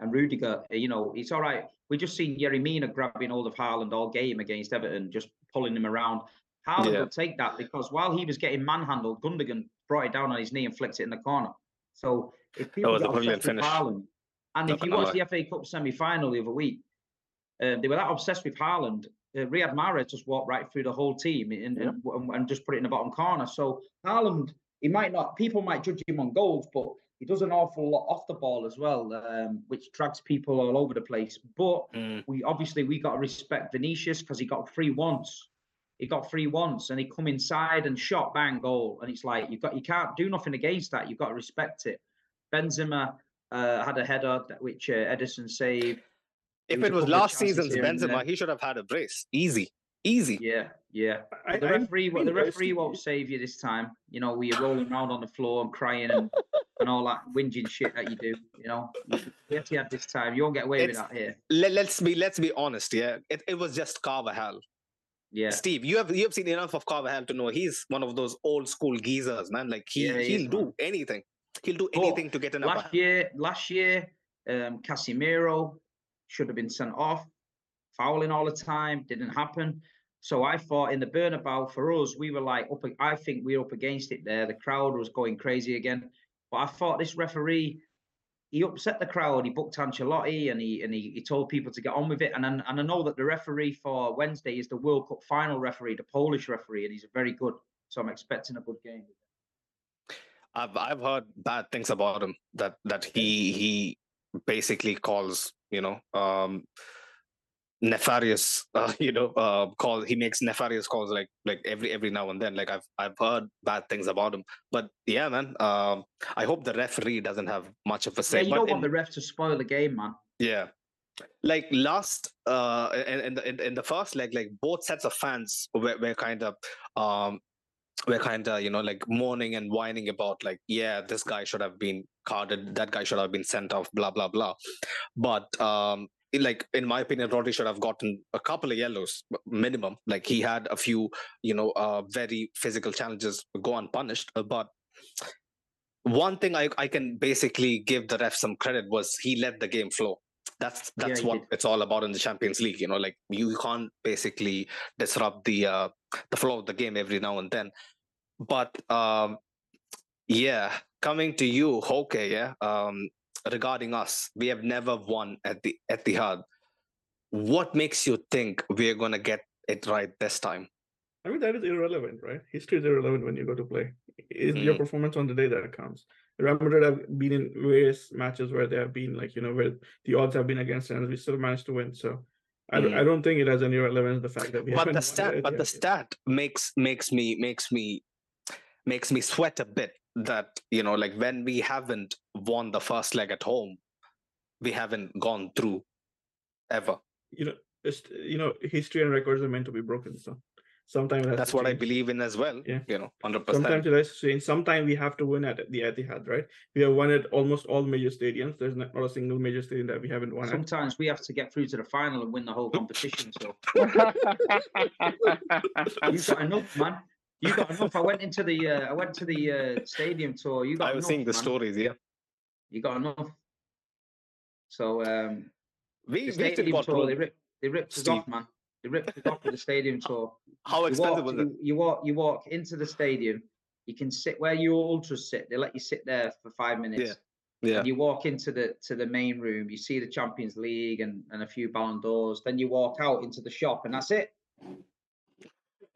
and Rudiger, uh, you know, it's all right. We just seen Yerry Mina grabbing hold of Haaland all game against Everton, just pulling him around. Haaland Yeah. will take that because while he was getting manhandled, Gundogan brought it down on his knee and flicked it in the corner. So if people was a brilliant obsessed with finish. Haaland, and if you watch the FA Cup semi-final the other week, uh, they were that obsessed with Haaland. Uh, Riyad Mahrez just walked right through the whole team and, and, and, and just put it in the bottom corner. So Haaland, he might not. People might judge him on goals, but he does an awful lot off the ball as well, um, which drags people all over the place. But Mm, we obviously we got to respect Vinicius because he got free once. He got free once, and he come inside and shot bang goal, and it's like you got you can't do nothing against that. You've got to respect it. Benzema uh, had a header that- which uh, Ederson saved. if was it was last season's Benzema, he should have had a brace. Easy, easy. Yeah, yeah. I, But the I referee, the referee won't save you this time. You know, we are rolling around on the floor and crying and, and all that whinging shit that you do. You know, the Etihad this time, you won't get away with that here. Let, let's be let's be honest. Yeah, it, it was just Carvajal. Yeah, Steve, you have you have seen enough of Carvajal to know he's one of those old school geezers, man. Like he Yeah, he he'll is, do man. anything. He'll do But anything to get an upper. last year, last year, um, Casemiro should have been sent off, fouling all the time. Didn't happen. So I thought in the Bernabeu for us, we were like up. I think we were up against it there. The crowd was going crazy again. But I thought this referee, he upset the crowd. He booked Ancelotti and he and he, he told people to get on with it. And and I know that the referee for Wednesday is the World Cup final referee, the Polish referee, and he's very good. So I'm expecting a good game. I've I've heard bad things about him. That that he he basically calls you know um nefarious uh, you know uh call he makes nefarious calls like like every every now and then like i've i've heard bad things about him but yeah man um i hope the referee doesn't have much of a Yeah, say you but don't in- want the ref to spoil the game, man. Yeah. Like last uh in, in the in, in the first leg, like both sets of fans were, were kind of um were kind of you know like moaning and whining about like yeah this guy should have been carded that guy should have been sent off blah blah blah but um like in my opinion Rodri should have gotten a couple of yellows minimum. Like he had a few you know uh very physical challenges go unpunished uh, but one thing I, I can basically give the ref some credit was he let the game flow. That's that's he what did. it's all about in the champions league you know like you can't basically disrupt the uh the flow of the game every now and then. But um yeah coming to you okay yeah um regarding us we have never won at the hard what makes you think we're gonna get it right this time I mean, that is irrelevant, right? History is irrelevant when you go to play. It's your Mm. performance on the day that counts. Real Madrid have been in various matches where they have been like, you know, where the odds have been against us, and we still managed to win. So I, don't- I Mm. don't think it has any relevance the fact that we but the stat but the yet. stat makes makes me makes me makes me sweat a bit that you know like when we haven't won the first leg at home we haven't gone through ever you know, just you know, history and records are meant to be broken. So sometimes that's to what i believe in as well Yeah. you know 100% Sometimes it has to change. Sometimes we have to win at the Etihad, right? We have won at almost all major stadiums. There's not, not a single major stadium that we haven't won at. Sometimes we have to get through to the final and win the whole competition. So you've got enough, man. You got enough. I went into the uh, I went to the uh, stadium tour. You got i was enough, seeing the man. stories yeah You got enough. So um, we, the we stadium got tour, they ripped they ripped us off, man. They ripped us off with the stadium tour. how You expensive walk, was it you, you walk you walk into the stadium You can sit where your ultras sit. They let you sit there for five minutes. Yeah. And you walk into the to the main room, you see the Champions League and, and a few Ballon d'Ors, then you walk out into the shop and that's it.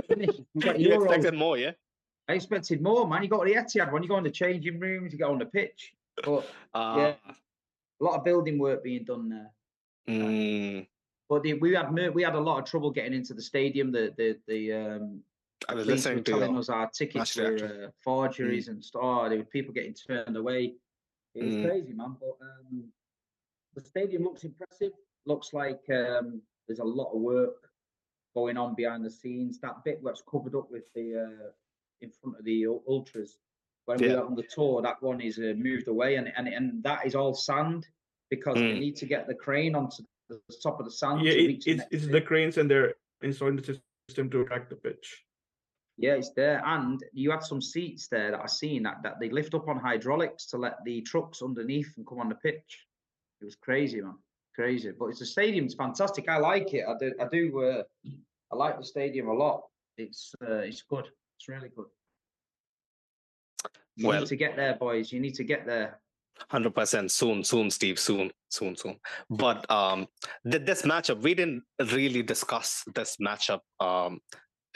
Finished. You You expected more, yeah? I expected more, man. You got the Etihad when you go in the changing rooms, you go on the pitch. But Uh, a lot of building work being done there. mm, But the, we had we had a lot of trouble getting into the stadium. The the the um, I was listening to telling us our tickets were uh, forgeries and stuff. Oh, there were people getting turned away. It was Mm. crazy, man. But um, the stadium looks impressive. Looks like um, there's a lot of work going on behind the scenes. That bit that's covered up with the uh, in front of the ultras. When we Yeah. were on the tour, that one is uh, moved away, and, and and that is all sand because they Mm. need to get the crane onto the top of the sand. Yeah, it, it's, it's the cranes and they're installing the system to track the pitch. Yeah, it's there. And you had some seats there that I seen that, that they lift up on hydraulics to let the trucks underneath and come on the pitch. It was crazy, man. Crazy. But it's a stadium's fantastic. I like it. I do I do uh, I like the stadium a lot. It's uh, it's good. It's really good. You Well- need to get there, boys. You need to get there. Hundred percent soon, soon, Steve, soon, soon, soon. But um, th- this matchup, we didn't really discuss this matchup um,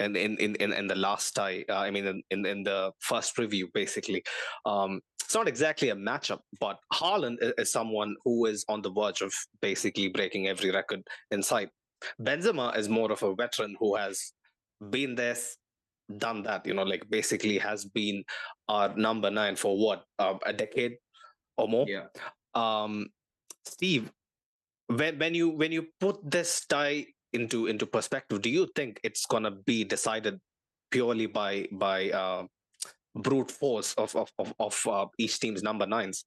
in in in in, in the last tie. Uh, I mean, in, in in the first review, basically. Um, it's not exactly a matchup, but Haaland is, someone who is on the verge of basically breaking every record in sight. Benzema is more of a veteran who has been there, done that. You know, like basically has been our number nine for what um, a decade or more. Yeah. Um, Steve, when when you when you put this tie into into perspective, do you think it's gonna be decided purely by by uh, brute force of of of, of uh, each team's number nines?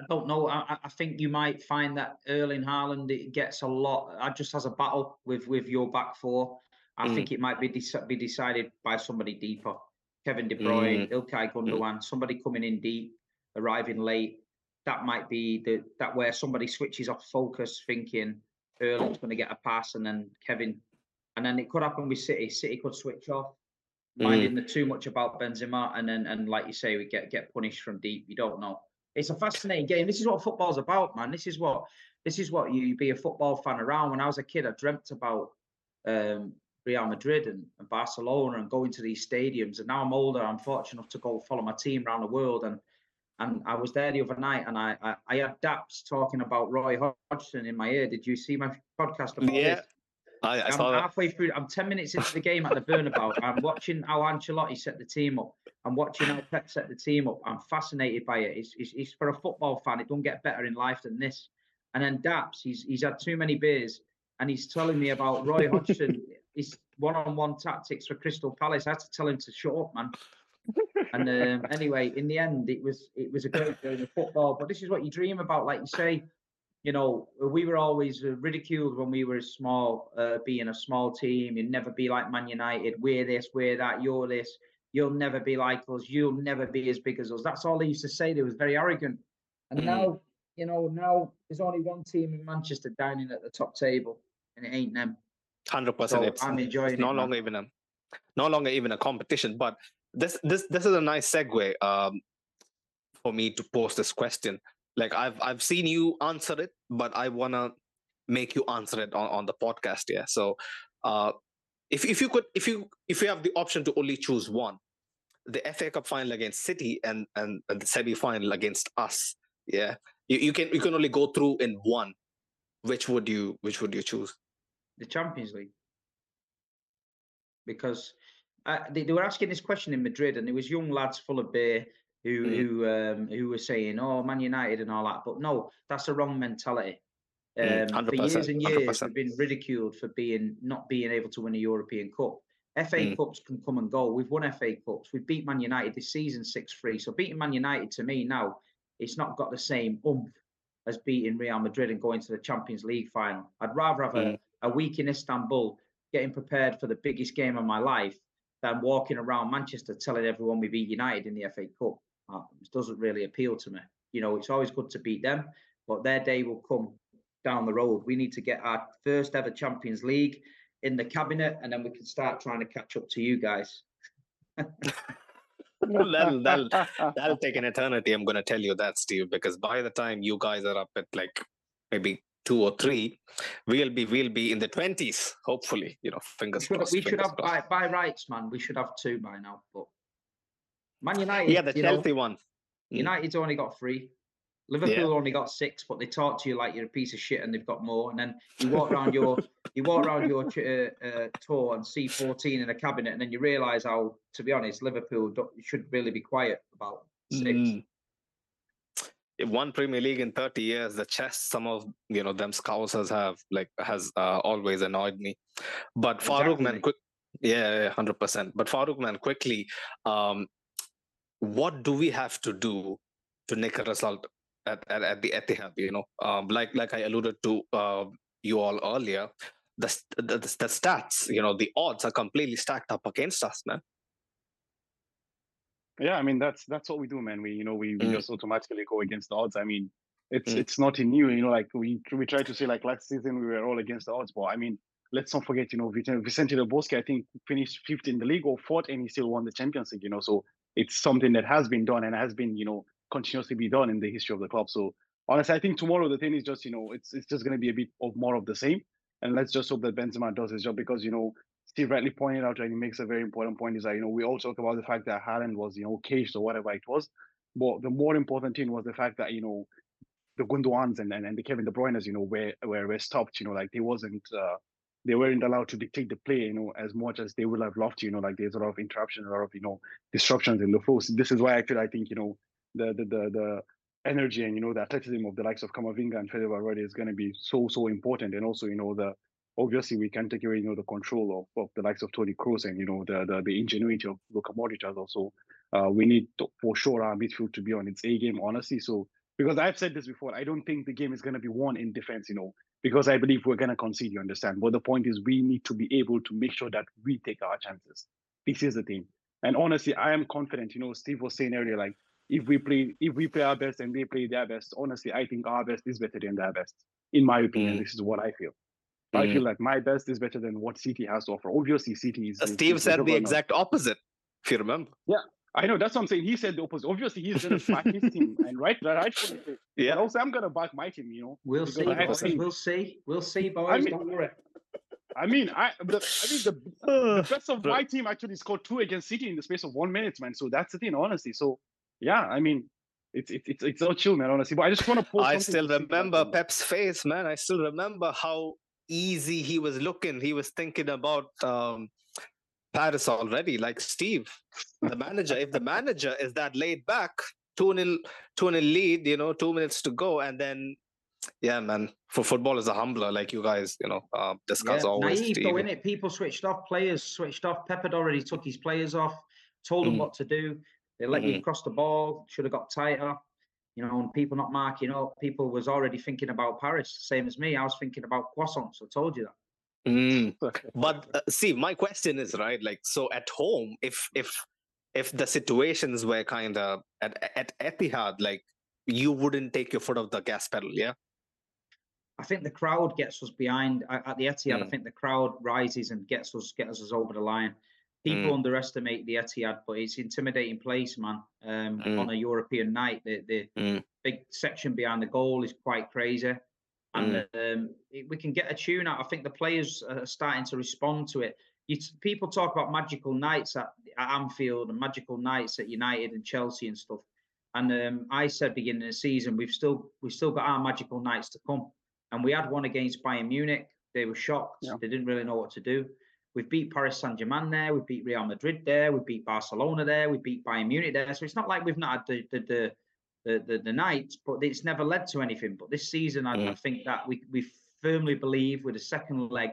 I don't know. I, I- think you might find that Erling Haaland it gets a lot. I just has a battle with with your back four. I Mm. think it might be deci- be decided by somebody deeper. Kevin De Bruyne, Mm. Ilkay Gundogan, somebody coming in deep, arriving late. That might be the that where somebody switches off focus, thinking Erling's going to get a pass, and then Kevin, and then it could happen with City. City could switch off, Mm. Minding the too much about Benzema, and then and like you say, we get get punished from deep. You don't know. It's a fascinating game. This is what football's about, man. This is what this is what you be a football fan around. When I was a kid, I dreamt about um, Real Madrid and, and Barcelona and going to these stadiums. And now I'm older. I'm fortunate enough to go follow my team around the world. And and I was there the other night, and I I, I had Daps talking about Roy Hodgson in my ear. Did you see my podcast about Yeah, this? I, I I'm saw that. halfway through. I'm ten minutes into the game at the Bernabeu. I'm watching how Ancelotti set the team up. I'm watching how Pep set the team up. I'm fascinated by it. It's, it's, it's for a football fan. It don't get better in life than this. And then Daps, he's he's had too many beers, and he's telling me about Roy Hodgson. his one-on-one tactics for Crystal Palace. I had to tell him to shut up, man. And um, anyway, in the end, it was it was a great game of football. But this is what you dream about, like you say. You know, we were always ridiculed when we were small, uh, being a small team. You'd never be like Man United. We're this, we're that. You're this. You'll never be like us. You'll never be as big as us. That's all they used to say. They was very arrogant. And Mm. now, you know, now there's only one team in Manchester dining at the top table, and it ain't them. Hundred percent. So It's I'm enjoying it's no it. man. longer even a no longer even a competition. But this this this is a nice segue um, for me to pose this question. Like I've I've seen you answer it, but I wanna make you answer it on, on the podcast. Yeah. So uh, if if you could if you if you have the option to only choose one, the FA Cup final against City and and, and the semi final against us. Yeah. You, you can you can only go through in one. Which would you which would you choose? the Champions League because uh, they, they were asking this question in Madrid, and it was young lads full of beer who Mm. who um, who were saying, "Oh, Man United" and all that. But no, that's the wrong mentality. Um, Mm, for years and years, 100%. we've been ridiculed for being not being able to win a European Cup. FA Mm. Cups can come and go. We've won FA Cups. We beat Man United this season six three. So beating Man United to me now, it's not got the same oomph as beating Real Madrid and going to the Champions League final. I'd rather have a, a week in Istanbul getting prepared for the biggest game of my life than walking around Manchester telling everyone we beat United in the FA Cup. Uh, it doesn't really appeal to me. You know, it's always good to beat them, but their day will come down the road. We need to get our first ever Champions League in the cabinet, and then we can start trying to catch up to you guys. that'll, that'll, that'll take an eternity. I'm going to tell you that, Steve, because by the time you guys are up at like maybe two or three, we'll be we'll be in the twenties. Hopefully, you know, fingers We should, crossed. we should have by, by rights, man. We should have two by now. But Man United, Yeah, the you know, one. Mm. United's only got three. Liverpool only got six, but they talk to you like you're a piece of shit, and they've got more. And then you walk around your you walk around your uh, uh, tour and see 14 in a cabinet, and then you realise how, to be honest, Liverpool don't, should really be quiet about six. Mm. One Premier League in 30 years. The chest some of you know them scousers have like has uh, always annoyed me. But Farouk man, quick, yeah, hundred percent. But Farouk man, quickly, um, what do we have to do to make a result at, at, at the Etihad? You know, um, like like I alluded to uh, you all earlier, the, the the stats, you know, the odds are completely stacked up against us, man. Yeah, I mean that's that's what we do, man. We you know we, we Mm. just automatically go against the odds. I mean, it's Mm. it's nothing new. You know, like we we try to say like last season we were all against the odds, but I mean, let's not forget, you know, Vicente Del Bosque, I think finished fifth in the league or fourth, and he still won the Champions League. You know, so it's something that has been done and has been you know continuously be done in the history of the club. So honestly, I think tomorrow the thing is just you know it's it's just going to be a bit of more of the same, and let's just hope that Benzema does his job because you know Steve rightly pointed out, and he makes a very important point, is that, you know, we all talk about the fact that Haaland was, you know, caged or whatever it was. But the more important thing was the fact that, you know, the Gundogan's and, and, and the Kevin De Bruyne's, you know, were, were, were stopped, you know, like they wasn't, uh, they weren't allowed to dictate the play, you know, as much as they would have loved to, you know, like there's a lot of interruption, a lot of, you know, disruptions in the flow. So this is why actually I think, you know, the, the, the, the energy and, you know, the athleticism of the likes of Camavinga and Fede Valverde is going to be so, so important. And also, you know, the, obviously we can't take away, you know, the control of, of the likes of Toni Kroos and you know the the, the ingenuity of Luka Modric as also. Uh, we need to, for sure our midfield to be on its A game, honestly. So because I've said this before, I don't think the game is going to be won in defense, you know, because I believe we're going to concede. You understand? But the point is, we need to be able to make sure that we take our chances. This is the thing. And honestly, I am confident. You know, Steve was saying earlier, like if we play if we play our best and they play their best, honestly, I think our best is better than their best. In my opinion, Mm. this is what I feel. I Mm. feel like my best is better than what City has to offer. Obviously, City is. Steve is said the exact opposite, if you remember. I know that's what I'm saying. He said the opposite. Obviously, he's gonna back his team, and right, rightfully so. Yeah. But also, I'm gonna back my team. You know, We'll Because see, I have boys. seen- We'll see. We'll see, boys. mean- Don't worry. I mean, I the, I mean the, the best of my team actually scored two against City in the space of one minute, man. So that's the thing, honestly. So yeah, I mean, it's it's it's it's all chill, man. Honestly, but I just want to post. I something still to Steve, like, remember you. Pep's face, man. I still remember how easy he was looking. He was thinking about um, Paris already, like Steve, the manager. if the manager is that laid back, 2 nil, 2 nil lead, you know, two minutes to go, and then, yeah, man, for football is a humbler, like you guys, you know, uh, discuss Yeah, always. naive though, innit? People switched off, players switched off. Pep had already took his players off, told them Mhm. what to do. They let you Mhm. cross the ball, should have got tighter. You know, and people not marking up. People was already thinking about Paris, same as me. I was thinking about croissants. I told you that. Mm. but uh, see my question is right like so at home if if if the situations were kind of at at Etihad like you wouldn't take your foot off the gas pedal yeah I think the crowd gets us behind at at the Etihad. I Mm. think the crowd rises and gets us gets us over the line. People Mm. underestimate the Etihad, but it's intimidating place, man. Um, Mm. On a European night, the the Mm. big section behind the goal is quite crazy, and um, we can get a tune out. I think the players are starting to respond to it. You, t- people talk about magical nights at, at Anfield and magical nights at United and Chelsea and stuff. And um, I said beginning of the season, we've still we've still got our magical nights to come. And we had one against Bayern Munich. They were shocked. Yeah. They didn't really know what to do. We've beat Paris Saint Germain there. We beat Real Madrid there. We beat Barcelona there. We beat Bayern Munich there. So it's not like we've not had the the the the, the, the nights, but it's never led to anything. But this season, I, I think that we we firmly believe with a second leg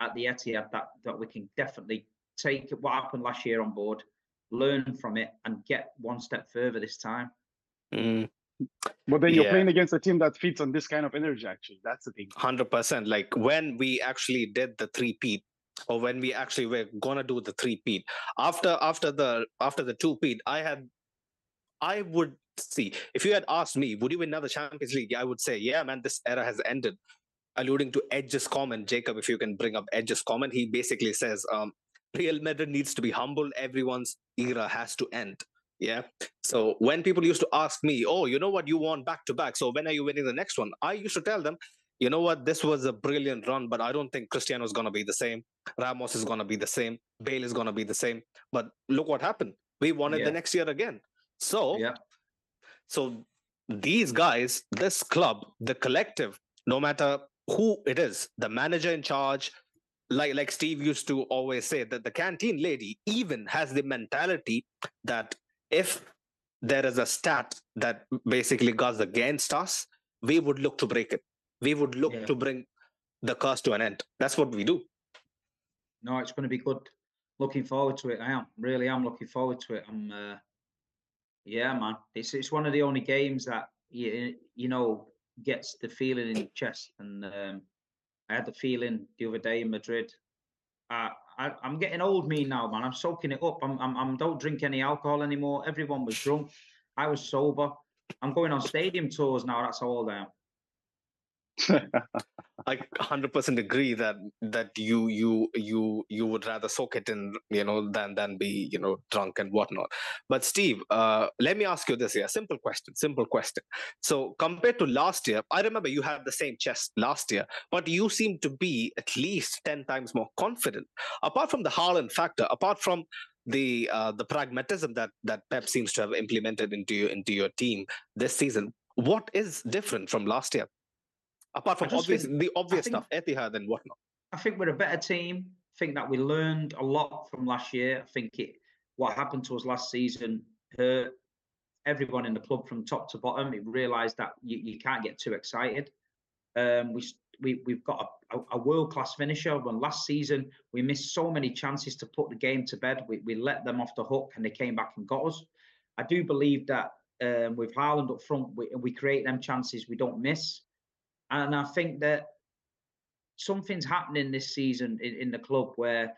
at the Etihad that that we can definitely take what happened last year on board, learn from it, and get one step further this time. Mm. But then you're Yeah. playing against a team that feeds on this kind of energy. Actually, that's the thing. 100% like when we actually did the three peat or when we actually were gonna do the three peat after after the after the two peat i had i would see if you had asked me would you win another champions league i would say yeah man this era has ended alluding to edge's comment jacob if you can bring up edge's comment he basically says um Real Madrid needs to be humble. Everyone's era has to end. Yeah. So when people used to ask me, oh, you know what, you won back to back. So when are you winning the next one? I used to tell them, you know what, this was a brilliant run, but I don't think Cristiano is going to be the same. Ramos is going to be the same. Bale is going to be the same. But look what happened. We won it Yeah. the next year again. So, Yeah. So these guys, this club, the collective, no matter who it is, the manager in charge, like like Steve used to always say that the canteen lady even has the mentality that if there is a stat that basically goes against us, we would look to break it. We would look Yeah. to bring the curse to an end. That's what we do. No, it's going to be good. Looking forward to it. I am really am looking forward to it. I'm, uh, yeah, man. It's it's one of the only games that you you know gets the feeling in your chest. And um, I had the feeling the other day in Madrid. Uh, I, I'm getting old, me now, man. I'm soaking it up. I'm, I'm I'm don't drink any alcohol anymore. Everyone was drunk. I was sober. I'm going on stadium tours now. That's how old I am. I 100% agree that that you you you you would rather soak it in, you know, than than be you know drunk and whatnot. But Steve, uh, let me ask you this here, simple question, simple question. So compared to last year, I remember you had the same chest last year, but you seem to be at least ten times more confident. Apart from the Haaland factor, apart from the uh, the pragmatism that that Pep seems to have implemented into your into your team this season, what is different from last year? Apart from obvious, think- the obvious think- stuff, Etihad and whatnot. I think we're a better team. I think that we learned a lot from last year. I think it what happened to us last season hurt everyone in the club from top to bottom. It realised that you, you can't get too excited. Um, we we we've got a, a, world class finisher. When last season we missed so many chances to put the game to bed, we, we let them off the hook and they came back and got us. I do believe that um, with Haaland up front, we, we create them chances we don't miss, and I think that something's happening this season in, in the club where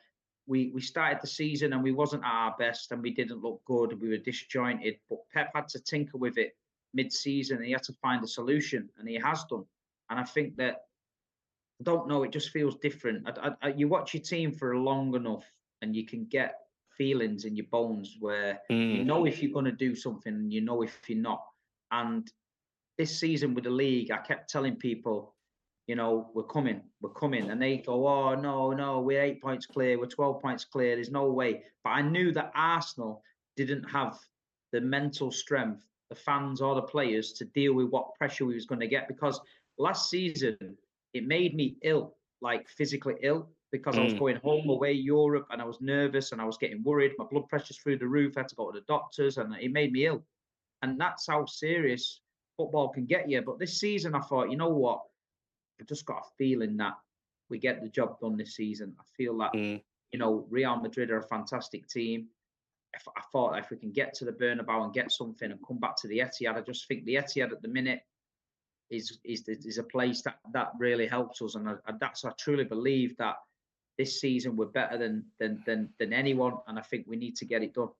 we we started the season and we wasn't at our best and we didn't look good. We were disjointed, but Pep had to tinker with it mid-season and he had to find a solution, and he has done. And I think that I don't know, it just feels different. I, I, you watch your team for long enough, and you can get feelings in your bones where you mm. know if you're going to do something, and you know if you're not. And this season with the league, I kept telling people, you know, we're coming, we're coming. And they go, oh, no, no, we're eight points clear, we're 12 points clear, there's no way. But I knew that Arsenal didn't have the mental strength, the fans or the players to deal with what pressure we was going to get because last season it made me ill, like physically ill, because I was Mm. going home away Europe and I was nervous and I was getting worried. My blood pressure's through the roof. I had to go to the doctors and it made me ill. And that's how serious football can get you. But this season, I thought, you know what? I've just got a feeling that we get the job done this season. I feel that Mm. you know Real Madrid are a fantastic team. If, I thought if we can get to the Bernabeu and get something and come back to the Etihad, I just think the Etihad at the minute is is is a place that that really helps us, and I, I- that's I truly believe that this season we're better than than than than anyone, and I think we need to get it done.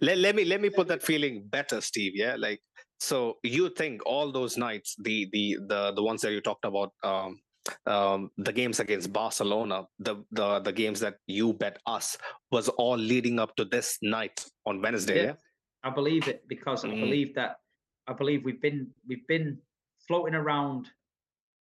Let, let me let me put that feeling better, Steve. Yeah, like so you think all those nights, the the the the ones that you talked about, um, um, the games against Barcelona, the the the games that you bet us was all leading up to this night on Wednesday. Yeah. Yeah. I believe it because I Mm. believe that I believe we've been we've been floating around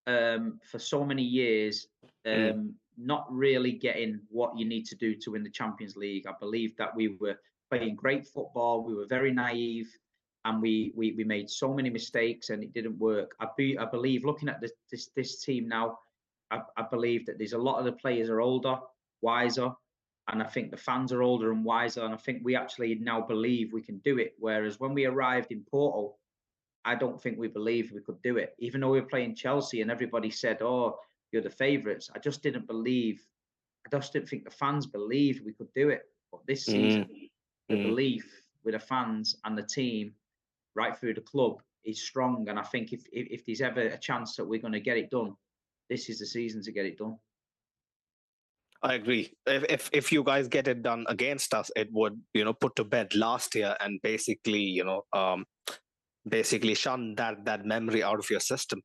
um, for so many years, um, Mm. not really getting what you need to do to win the Champions League. I believe that we were playing great football. We were very naive, and we we, we made so many mistakes, and it didn't work. I be I believe looking at this this this team now, I, I believe that there's a lot of the players are older, wiser, and I think the fans are older and wiser, and I think we actually now believe we can do it. Whereas when we arrived in Porto, I don't think we believed we could do it. Even though we were playing Chelsea and everybody said, "Oh, you're the favourites," I just didn't believe. I just didn't think the fans believed we could do it. But this season, the Mm. belief with the fans and the team, right through the club, is strong. And I think if if, if there's ever a chance that we're going to get it done, this is the season to get it done. I agree. If, if if you guys get it done against us, it would you know put to bed last year and basically you know um basically shun that that memory out of your system.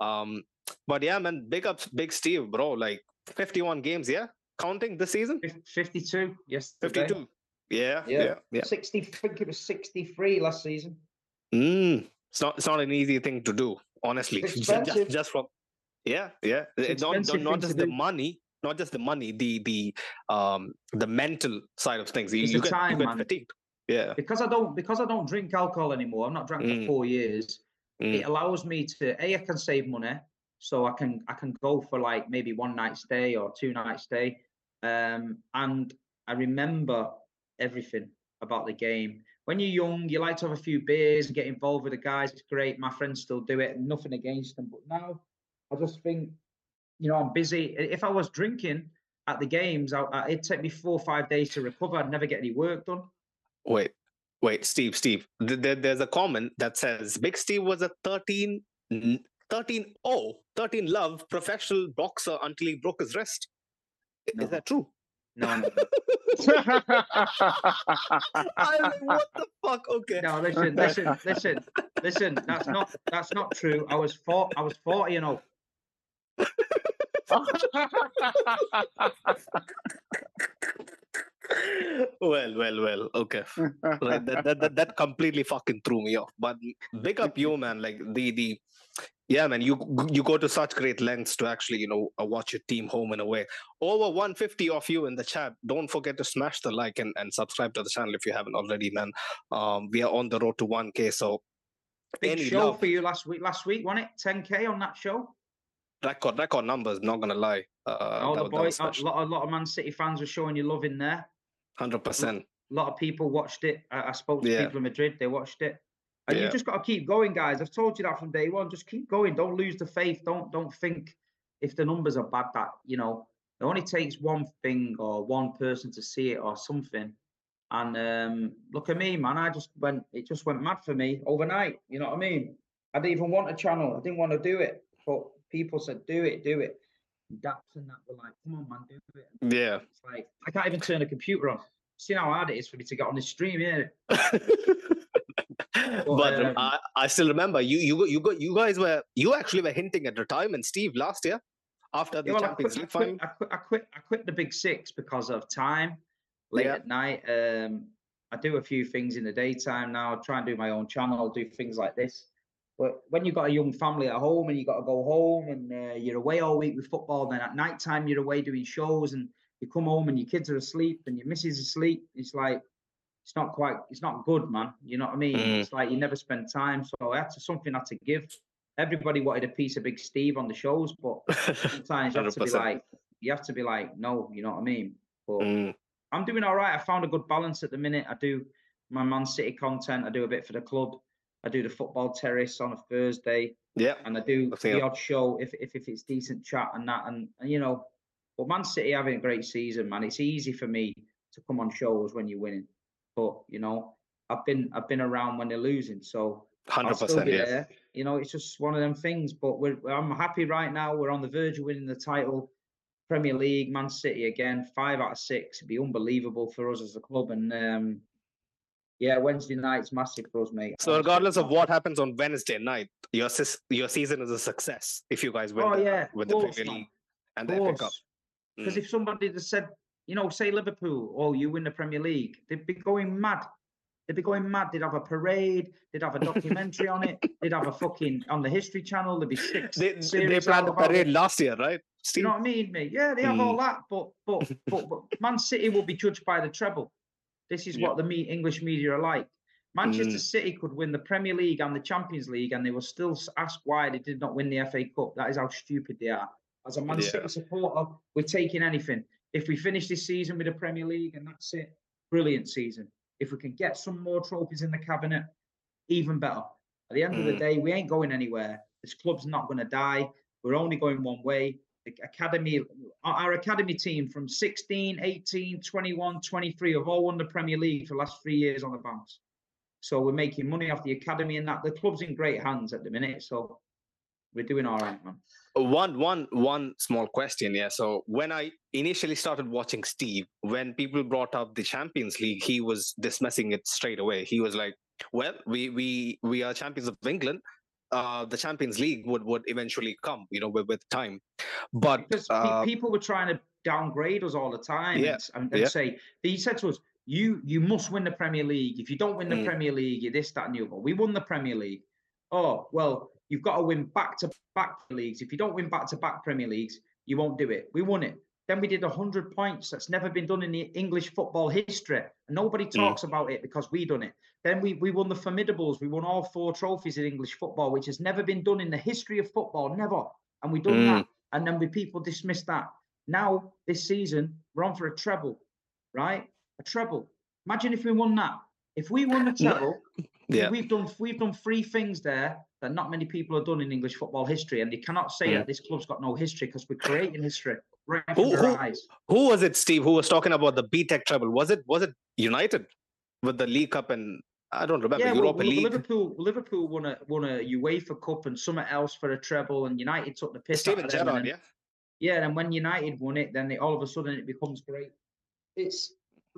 Um, but yeah, man, big ups, big Steve, bro. Like fifty one games, yeah. counting this season? 52. Yes. 52. Yeah, Yeah. yeah, yeah. 60. I think it was 63 last season. Mm. It's not. It's not an easy thing to do, honestly. Just, just from. Yeah, yeah. It's Not, not not just the money, not just the money. The the um the mental side of things. You, It's you the get, time, you get man. fatigued. Yeah. Because I don't because I don't drink alcohol anymore. I'm not drank Mm. for four years. Mm. It allows me to a I can save money, so I can I can go for like maybe one night stay or two night stay. Um, and I remember everything about the game. When you're young, you like to have a few beers and get involved with the guys. It's great. My friends still do it. Nothing against them. But now, I just think, you know, I'm busy. If I was drinking at the games, I, I, it'd take me four or five days to recover. I'd never get any work done. Wait, wait, Steve, Steve. th- there- there's a comment that says Big Steve was a 13, n- 13 oh, 13 love professional boxer until he broke his wrist. No. Is that true? No, no, I'm like, what the fuck? Okay. no. Listen, listen, listen, listen. That's not that's not true. I was four. I was forty and oh. well, well, well. Okay. Right, that, that, that that completely fucking threw me off. But big up you, man. Like the the yeah, man. You you go to such great lengths to actually you know uh, watch your team home and away. Over 150 of you in the chat. Don't forget to smash the like and, and subscribe to the channel if you haven't already, man. Um, we are on the road to 1k. So Big any show love, for you last week. Last week, wasn't it? 10k on that show. record record numbers. Not gonna lie. Uh, that, the boys, a lot, a lot of Man City fans were showing you love in there. Hundred percent. A lot of people watched it. I, I spoke to Yeah. people in Madrid. They watched it. And Yeah. you just got to keep going, guys. I've told you that from day one. Just keep going. Don't lose the faith. Don't don't think if the numbers are bad that you know it only takes one thing or one person to see it or something. And um, look at me, man. I just went. It just went mad for me overnight. You know what I mean? I didn't even want a channel. I didn't want to do it, but people said, "Do it, do it." Daps and that were like, "Come on, man, do it." Yeah. It's like I can't even turn a computer on. See how hard it is for me to get on this stream here. but um, I, I still remember you you you got you guys were you actually were hinting at retirement, Steve, last year after the Yeah, well, I Champions quit, League final. I quit. I quit. I quit the Big Six because of time. Late Yeah. at night. Um, I do a few things in the daytime now. I try and do my own channel. Do things like this. But when you've got a young family at home and you got to go home and uh, you're away all week with football, then at night time you're away doing shows and you come home and your kids are asleep and your missus is asleep. It's like it's not quite. It's not good, man. You know what I mean? Mm. It's like you never spend time. So I had to something I had to give. Everybody wanted a piece of Big Steve on the shows, but sometimes you have to be like, you have to be like, no, you know what I mean? But Mm, I'm doing all right. I found a good balance at the minute. I do my Man City content. I do a bit for the club. I do the football terrace on a Thursday, yeah. and I do the it. odd show if, if if it's decent chat and that. And, and you know, but Man City having a great season, man. It's easy for me to come on shows when you're winning, but you know, I've been I've been around when they're losing, so Hundred percent. Yeah. there. You know, it's just one of them things. But we're I'm happy right now. We're on the verge of winning the title, Premier League, Man City again, five out of six. It'd be unbelievable for us as a club. And um, yeah, Wednesday night's massive for us, mate. So regardless of what happens on Wednesday night, your your season is a success if you guys win Oh the, yeah, win the Premier League and the FA Cup. Because Mm. if somebody had said, you know, say Liverpool, oh, you win the Premier League, they'd be going mad. They'd be going mad. They'd have a parade. They'd have a documentary on it. They'd have a fucking on the History Channel. There'd be six. They, they planned about parade it. last year, right? You know what I mean, mate? Yeah, they have all Mm. that, but but but, but Man City will be judged by the treble. This is Yeah. what the me- English media are like. Manchester Mm. City could win the Premier League and the Champions League, and they will still ask why they did not win the FA Cup. That is how stupid they are. As a Man Yeah. City supporter, we're taking anything. If we finish this season with the Premier League and that's it, brilliant season. If we can get some more trophies in the cabinet, even better. At the end of the Mm. day, we ain't going anywhere. This club's not going to die. We're only going one way. The academy, our our academy team from 16, 18, 21, 23 have all won the Premier League for the last three years on the bounce. So we're making money off the academy and that. The club's in great hands at the minute. So we're doing all right, man. one one one small question yeah so when i initially started watching steve when people brought up the champions league he was dismissing it straight away he was like well we we we are champions of england uh the champions league would would eventually come you know with, with time but Because uh, people were trying to downgrade us all the time Yeah, and, and, yeah. say he said to us, "You you must win the Premier League. If you don't win the Mm. Premier League, you're this, that, and the other." We won the Premier League. Oh well, you've got to win back to back leagues. If you don't win back to back Premier Leagues, you won't do it. We won it. Then we did 100 points. That's never been done in the English football history. And nobody Mm. talks about it because we done it. Then we, we won the Fourmidables. We won all four trophies in English football, which has never been done in the history of football. Never. And we done Mm. that. And then we people dismissed that. Now, this season, we're on for a treble, right? A treble. Imagine if we won that. If we won the treble, Yeah. we've done we've done three things there that not many people have done in English football history, and they cannot say Mm. that this club's got no history because we're creating history right Who- who- eyes. Who was it, Steve? Who was talking about the BTEC treble? Was it was it United with the League Cup and I don't remember Yeah, Europa well, League? Liverpool Liverpool won a won a UEFA Cup and something else for a treble, and United took the piss Steven out of them. Gerrard, yeah. Yeah, and when United won it, then it, all of a sudden it becomes great. It's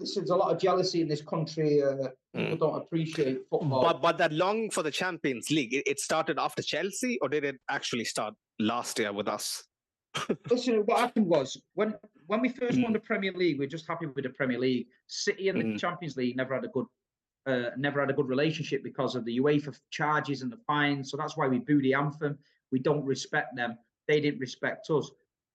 there's a lot of jealousy in this country. Uh, people Mm. don't appreciate football. But but that longing for the Champions League, it, it started after Chelsea, or did it actually start last year with us? Listen, what happened was when when we first won Mm. the Premier League, we are just happy with the Premier League. City and the Mm. Champions League never had a good uh, never had a good relationship because of the UEFA charges and the fines. So that's why we boo the anthem. We don't respect them. They didn't respect us.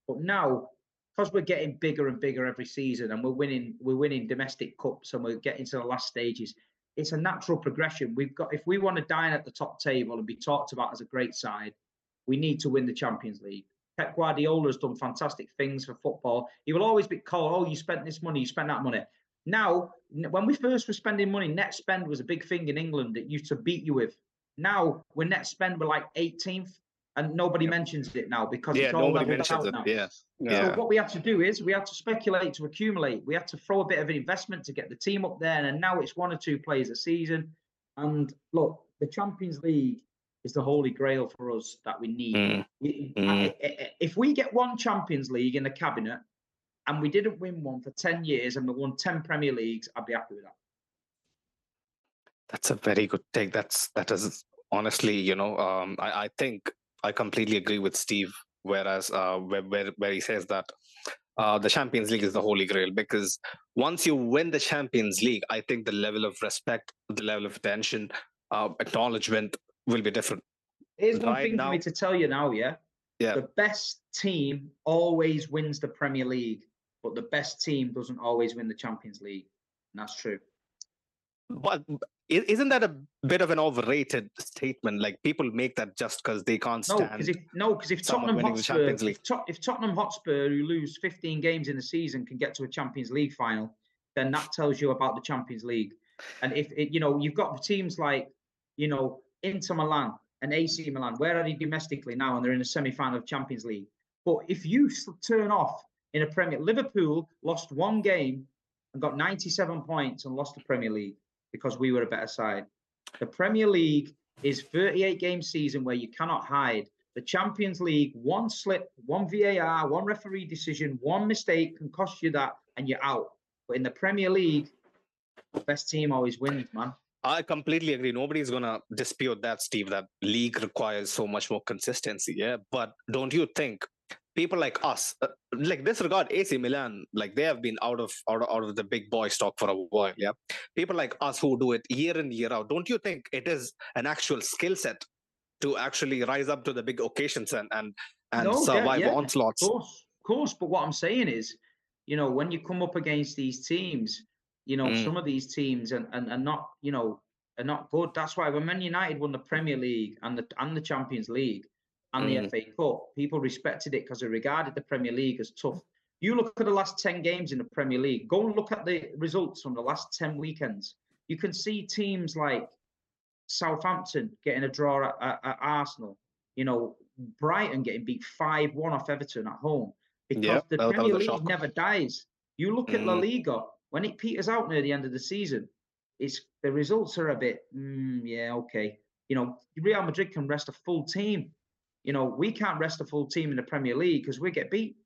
But now, because we're getting bigger and bigger every season, and we're winning, we're winning domestic cups, and we're getting to the last stages. It's a natural progression. We've got if we want to dine at the top table and be talked about as a great side, we need to win the Champions League. Pep Guardiola has done fantastic things for football. He will always be called, oh, you spent this money, you spent that money. Now, when we first were spending money, net spend was a big thing in England that used to beat you with. Now, we're net spend, we're like 18th, and nobody mentions it now because Yeah, it's all nobody leveled mentions out it. now. Yeah, Yeah. So what we had to do is we had to speculate to accumulate. We had to throw a bit of an investment to get the team up there, and now it's one or two players a season. And look, the Champions League is the holy grail for us that we need. Mm, We- Mm. I- I- I- If we get one Champions League in the cabinet and we didn't win one for 10 years and we won 10 Premier Leagues, I'd be happy with that. that's a very good take. That's that is honestly, you know, um, I I think I completely agree with Steve. Whereas uh, where where where he says that uh, the Champions League is the holy grail because once you win the Champions League, I think the level of respect, the level of attention, uh, acknowledgement will be different. Here's one Right thing for me to tell you now, yeah? Yeah. The best team always wins the Premier League, but the best team doesn't always win the Champions League. And that's true. But isn't that a bit of an overrated statement? Like people make that just because they can't No, stand. because if no, because if Tottenham Hotspur, if, Tot- if Tottenham Hotspur, who lose 15 games in the season, can get to a Champions League final, then that tells you about the Champions League. And if it, you know, you've got teams like, you know, Inter Milan and AC Milan. Where are they domestically now? And they're in the semi-final of Champions League. But if you turn off in a Premier, Liverpool lost one game and got 97 points and lost the Premier League because we were a better side. The Premier League is 38 game season where you cannot hide. The Champions League, one slip, one VAR, one referee decision, one mistake can cost you that, and you're out. But in the Premier League, best team always wins, man. I completely agree. Nobody's gonna dispute that, Steve. That league requires so much more consistency. Yeah, but don't you think people like us, uh, like disregard AC Milan, like they have been out of out of, out of the big boy stock for a while. Yeah, people like us who do it year in year out. Don't you think it is an actual skill set to actually rise up to the big occasions and and and No, survive yeah, onslaughts? Of course, of course. But what I'm saying is, you know, when you come up against these teams, you know, Mm. some of these teams and and are not, you know, are not good. That's why when Man United won the Premier League and the and the Champions League and the Mm. FA Cup, people respected it because they regarded the Premier League as tough. You look at the last 10 games in the Premier League, go and look at the results from the last 10 weekends. You can see teams like Southampton getting a draw at, at, at Arsenal, you know, Brighton getting beat 5 1 off Everton at home because Yeah, the Premier League shock. never dies. You look at La Mm. Liga, when it peters out near the end of the season, it's the results are a bit, mm, yeah, okay. You know, Real Madrid can rest a full team. You know, we can't rest a full team in the Premier League because we get beat.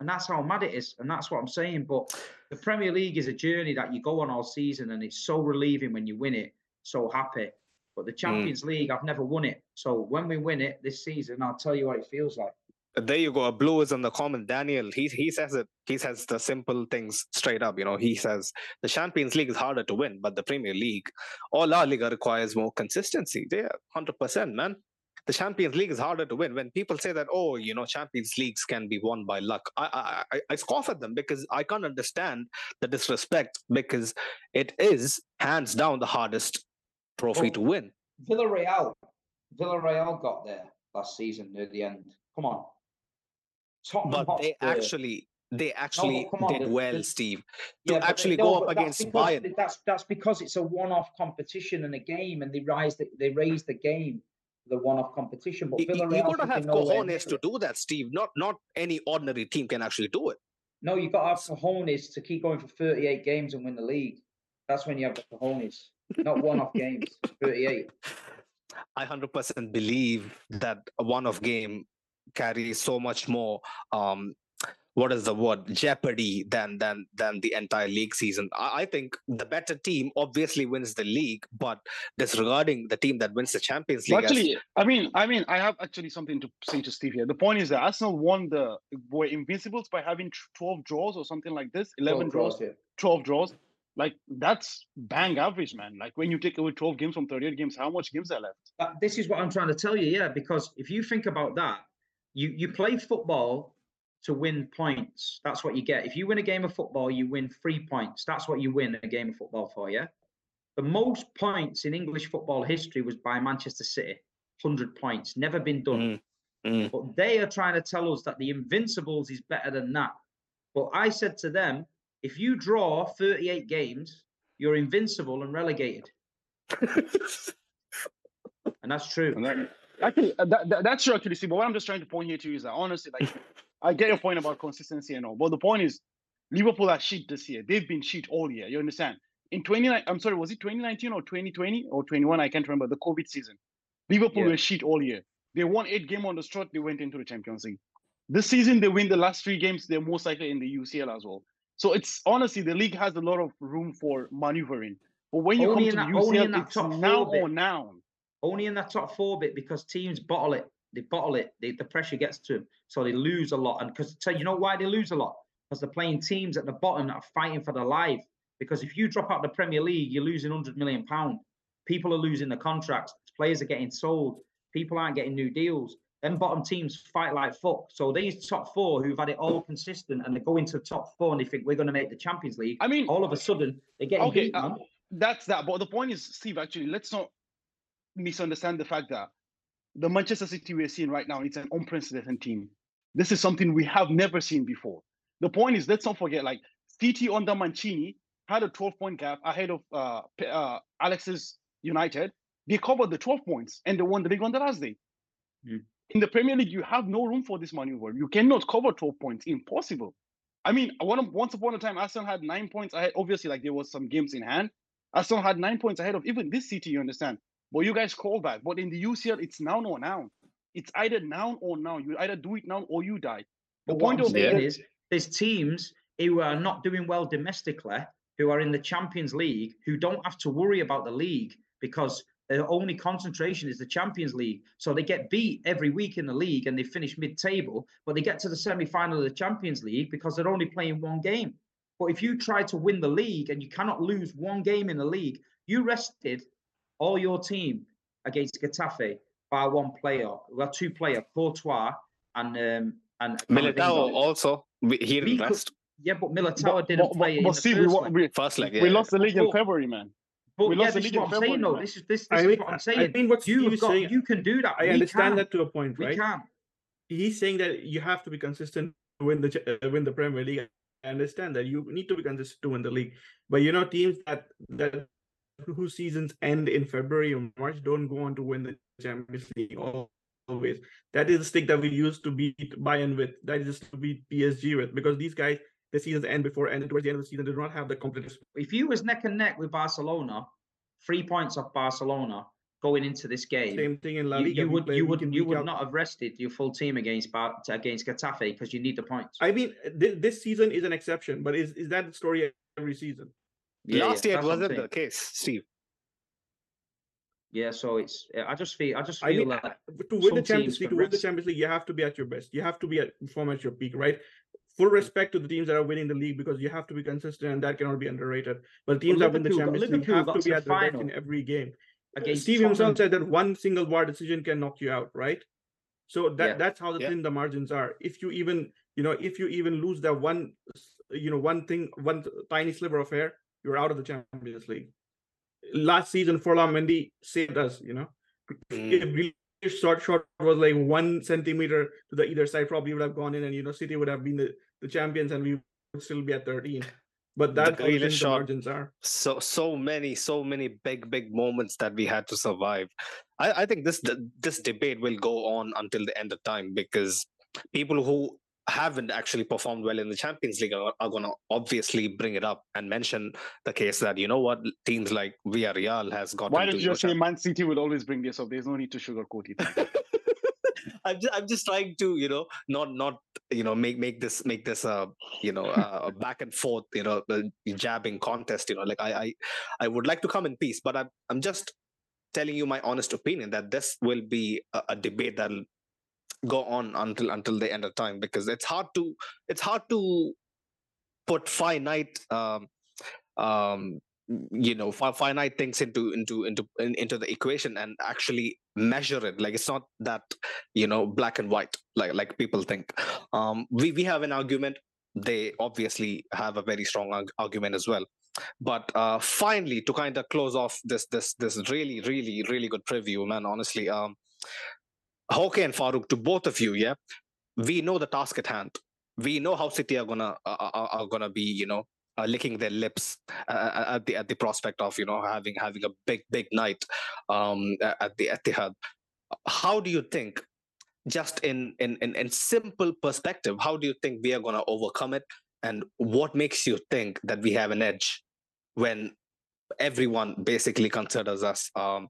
And that's how mad it is. And that's what I'm saying. But the Premier League is a journey that you go on all season and it's so relieving when you win it. So happy. But the mm. Champions League, I've never won it. So when we win it this season, I'll tell you what it feels like. there you go. A blue is in the comment. Daniel, he he says it. He says the simple things straight up. You know, he says the Champions League is harder to win, but the Premier League or La Liga requires more consistency. Yeah, hundred percent, man. The Champions League is harder to win. When people say that, oh, you know, Champions Leagues can be won by luck, I I, I scoff at them because I can't understand the disrespect because it is hands down the hardest trophy to win. Villarreal, Villarreal got there last season near the end. Come on, Tottenham but they actually they actually no, did well, the, Steve. To yeah, actually they, no, go up against Bayern. That's that's because it's a one-off competition and a game, and they rise the, they raise the game the one-off competition. But you, you got to have cojones to do that, Steve. Not not any ordinary team can actually do it. No, you've got to have cojones to keep going for 38 games and win the league. That's when you have the cojones, not one-off games. 38. I 100% believe that a one-off game carries so much more um, what is the word? Jeopardy than than than the entire league season. I, I, think the better team obviously wins the league but disregarding the team that wins the champions league actually as... i mean i mean i have actually something to say to steve here. The point is that arsenal won the were invincibles by having 12 draws or something like this 11 draws, draws yeah. 12 draws. Like that's bang average man. Like when you take away 12 games from 38 games how much games are left? Uh, this is what i'm trying to tell you yeah because if you think about that you you play football to win points. That's what you get. If you win a game of football, you win three points. That's what you win a game of football for, yeah? The most points in English football history was by Manchester City, 100 points, never been done. Mm, mm. But they are trying to tell us that the Invincibles is better than that. But I said to them, if you draw 38 games, you're invincible and relegated. and that's true. And that, actually, uh, that, that, that's true, actually. See, but what I'm just trying to point here to is that honestly, like, I get your point about consistency and all, but the point is, Liverpool are shit this year. They've been shit all year. You understand? In 29, I'm sorry, was it 2019 or 2020 or 21? I can't remember the COVID season. Liverpool yeah. were shit all year. They won eight game on the strut. They went into the Champions League. This season, they win the last three games. They're most likely in the UCL as well. So it's honestly the league has a lot of room for maneuvering. But when you only come to that, the UCL, it's now or now. Only in that top four bit because teams bottle it. They bottle it. They, the pressure gets to them, so they lose a lot. And because so you know why they lose a lot? Because they're playing teams at the bottom that are fighting for their life. Because if you drop out the Premier League, you're losing hundred million pound. People are losing the contracts. Players are getting sold. People aren't getting new deals. Then bottom teams fight like fuck. So these top four who've had it all consistent and they go into the top four and they think we're going to make the Champions League. I mean, all of a sudden they get okay. Beat, uh, that's that. But the point is, Steve. Actually, let's not misunderstand the fact that the Manchester City we're seeing right now, it's an unprecedented team. This is something we have never seen before. The point is, let's not forget, like City under Mancini had a 12 point gap ahead of uh, uh, Alex's United. They covered the 12 points and they won the league on the last day. Mm. In the Premier League, you have no room for this maneuver. You cannot cover 12 points. Impossible. I mean, once upon a time, Arsenal had nine points ahead. Obviously, like there was some games in hand. Arsenal had nine points ahead of even this City. You understand? But you guys call that. But in the UCL, it's now or now. It's either now or now. You either do it now or you die. The but point of it is, there's teams who are not doing well domestically, who are in the Champions League, who don't have to worry about the league because their only concentration is the Champions League. So they get beat every week in the league and they finish mid-table, but they get to the semi-final of the Champions League because they're only playing one game. But if you try to win the league and you cannot lose one game in the league, you rested all your team against Getafe by one player. Well, two player, Courtois and um, and Militao also. here didn't rest. Yeah, but Militao didn't but, play. But, but see, we, we, first leg, yeah, we yeah. lost the league in February, man. But we yeah, this is what I'm saying, though. This is this, this I mean, is what I'm saying. I mean, what you've got, saying, you can do that. I we understand can. that to a point, right? We can. He's saying that you have to be consistent to win the uh, win the Premier League. I understand that you need to be consistent to win the league, but you know teams that that whose seasons end in February or March don't go on to win the Champions League always. That is the stick that we used to beat Bayern with. That is to beat PSG with because these guys the seasons end before and towards the end of the season they do not have the competitive. If you was neck and neck with Barcelona, three points off Barcelona going into this game. Same thing in La Liga. You, you would you would you would not have rested your full team against Bar- against Getafe because you need the points. I mean, th- this season is an exception, but is is that the story every season? Yeah, Last year it wasn't the case, Steve. Yeah, so it's I just feel I just feel I mean, that uh, to win the Champions League, to win the. Champions League, you have to be at your best. You have to be at perform at your peak, right? Full respect to the teams that are winning the league because you have to be consistent, and that cannot be underrated. But teams that win the Champions League have to be at their best in every game. against Steve himself Tottenham. said that one single VAR decision can knock you out, right? So that Yeah. that's how the Yeah. thin the margins are. If you even you know if you even lose that one you know one thing one tiny sliver of hair, you're out of the Champions League. Last season, Ferland Mendy saved us. You know, Mm. if Grealish short shot was like one centimeter to the either side, probably would have gone in, and you know City would have been the, the champions, and we would still be at 13. But The that's how Grealish the shot- margins are. so so many so many big big moments that we had to survive i i think this this debate will go on until the end of time because people who haven't actually performed well in the champions league are, are going to obviously bring it up and mention the case that you know what teams like villarreal has got Why did you just say Man City will always bring this up? There's no need to sugarcoat it. I'm just, I'm just trying to you know not not you know make make this make this a you know a back and forth you know a jabbing contest you know like I I I would like to come in peace but I'm I'm just telling you my honest opinion that this will be a, a debate that'll go on until until the end of time because it's hard to it's hard to put finite um um you know fi- finite things into into into in, into the equation and actually measure it. Like it's not that you know black and white like like people think. Um we we have an argument. They obviously have a very strong arg- argument as well. But uh finally to kind of close off this this this really really really good preview man honestly um Hoke and Farouk to both of you yeah we know the task at hand we know how city are gonna uh, are, are gonna be you know uh, licking their lips uh, at the at the prospect of you know having having a big big night um at the Etihad. How do you think, just in in in, in simple perspective, how do you think we are to overcome it, and what makes you think that we have an edge when everyone basically considers us um uh,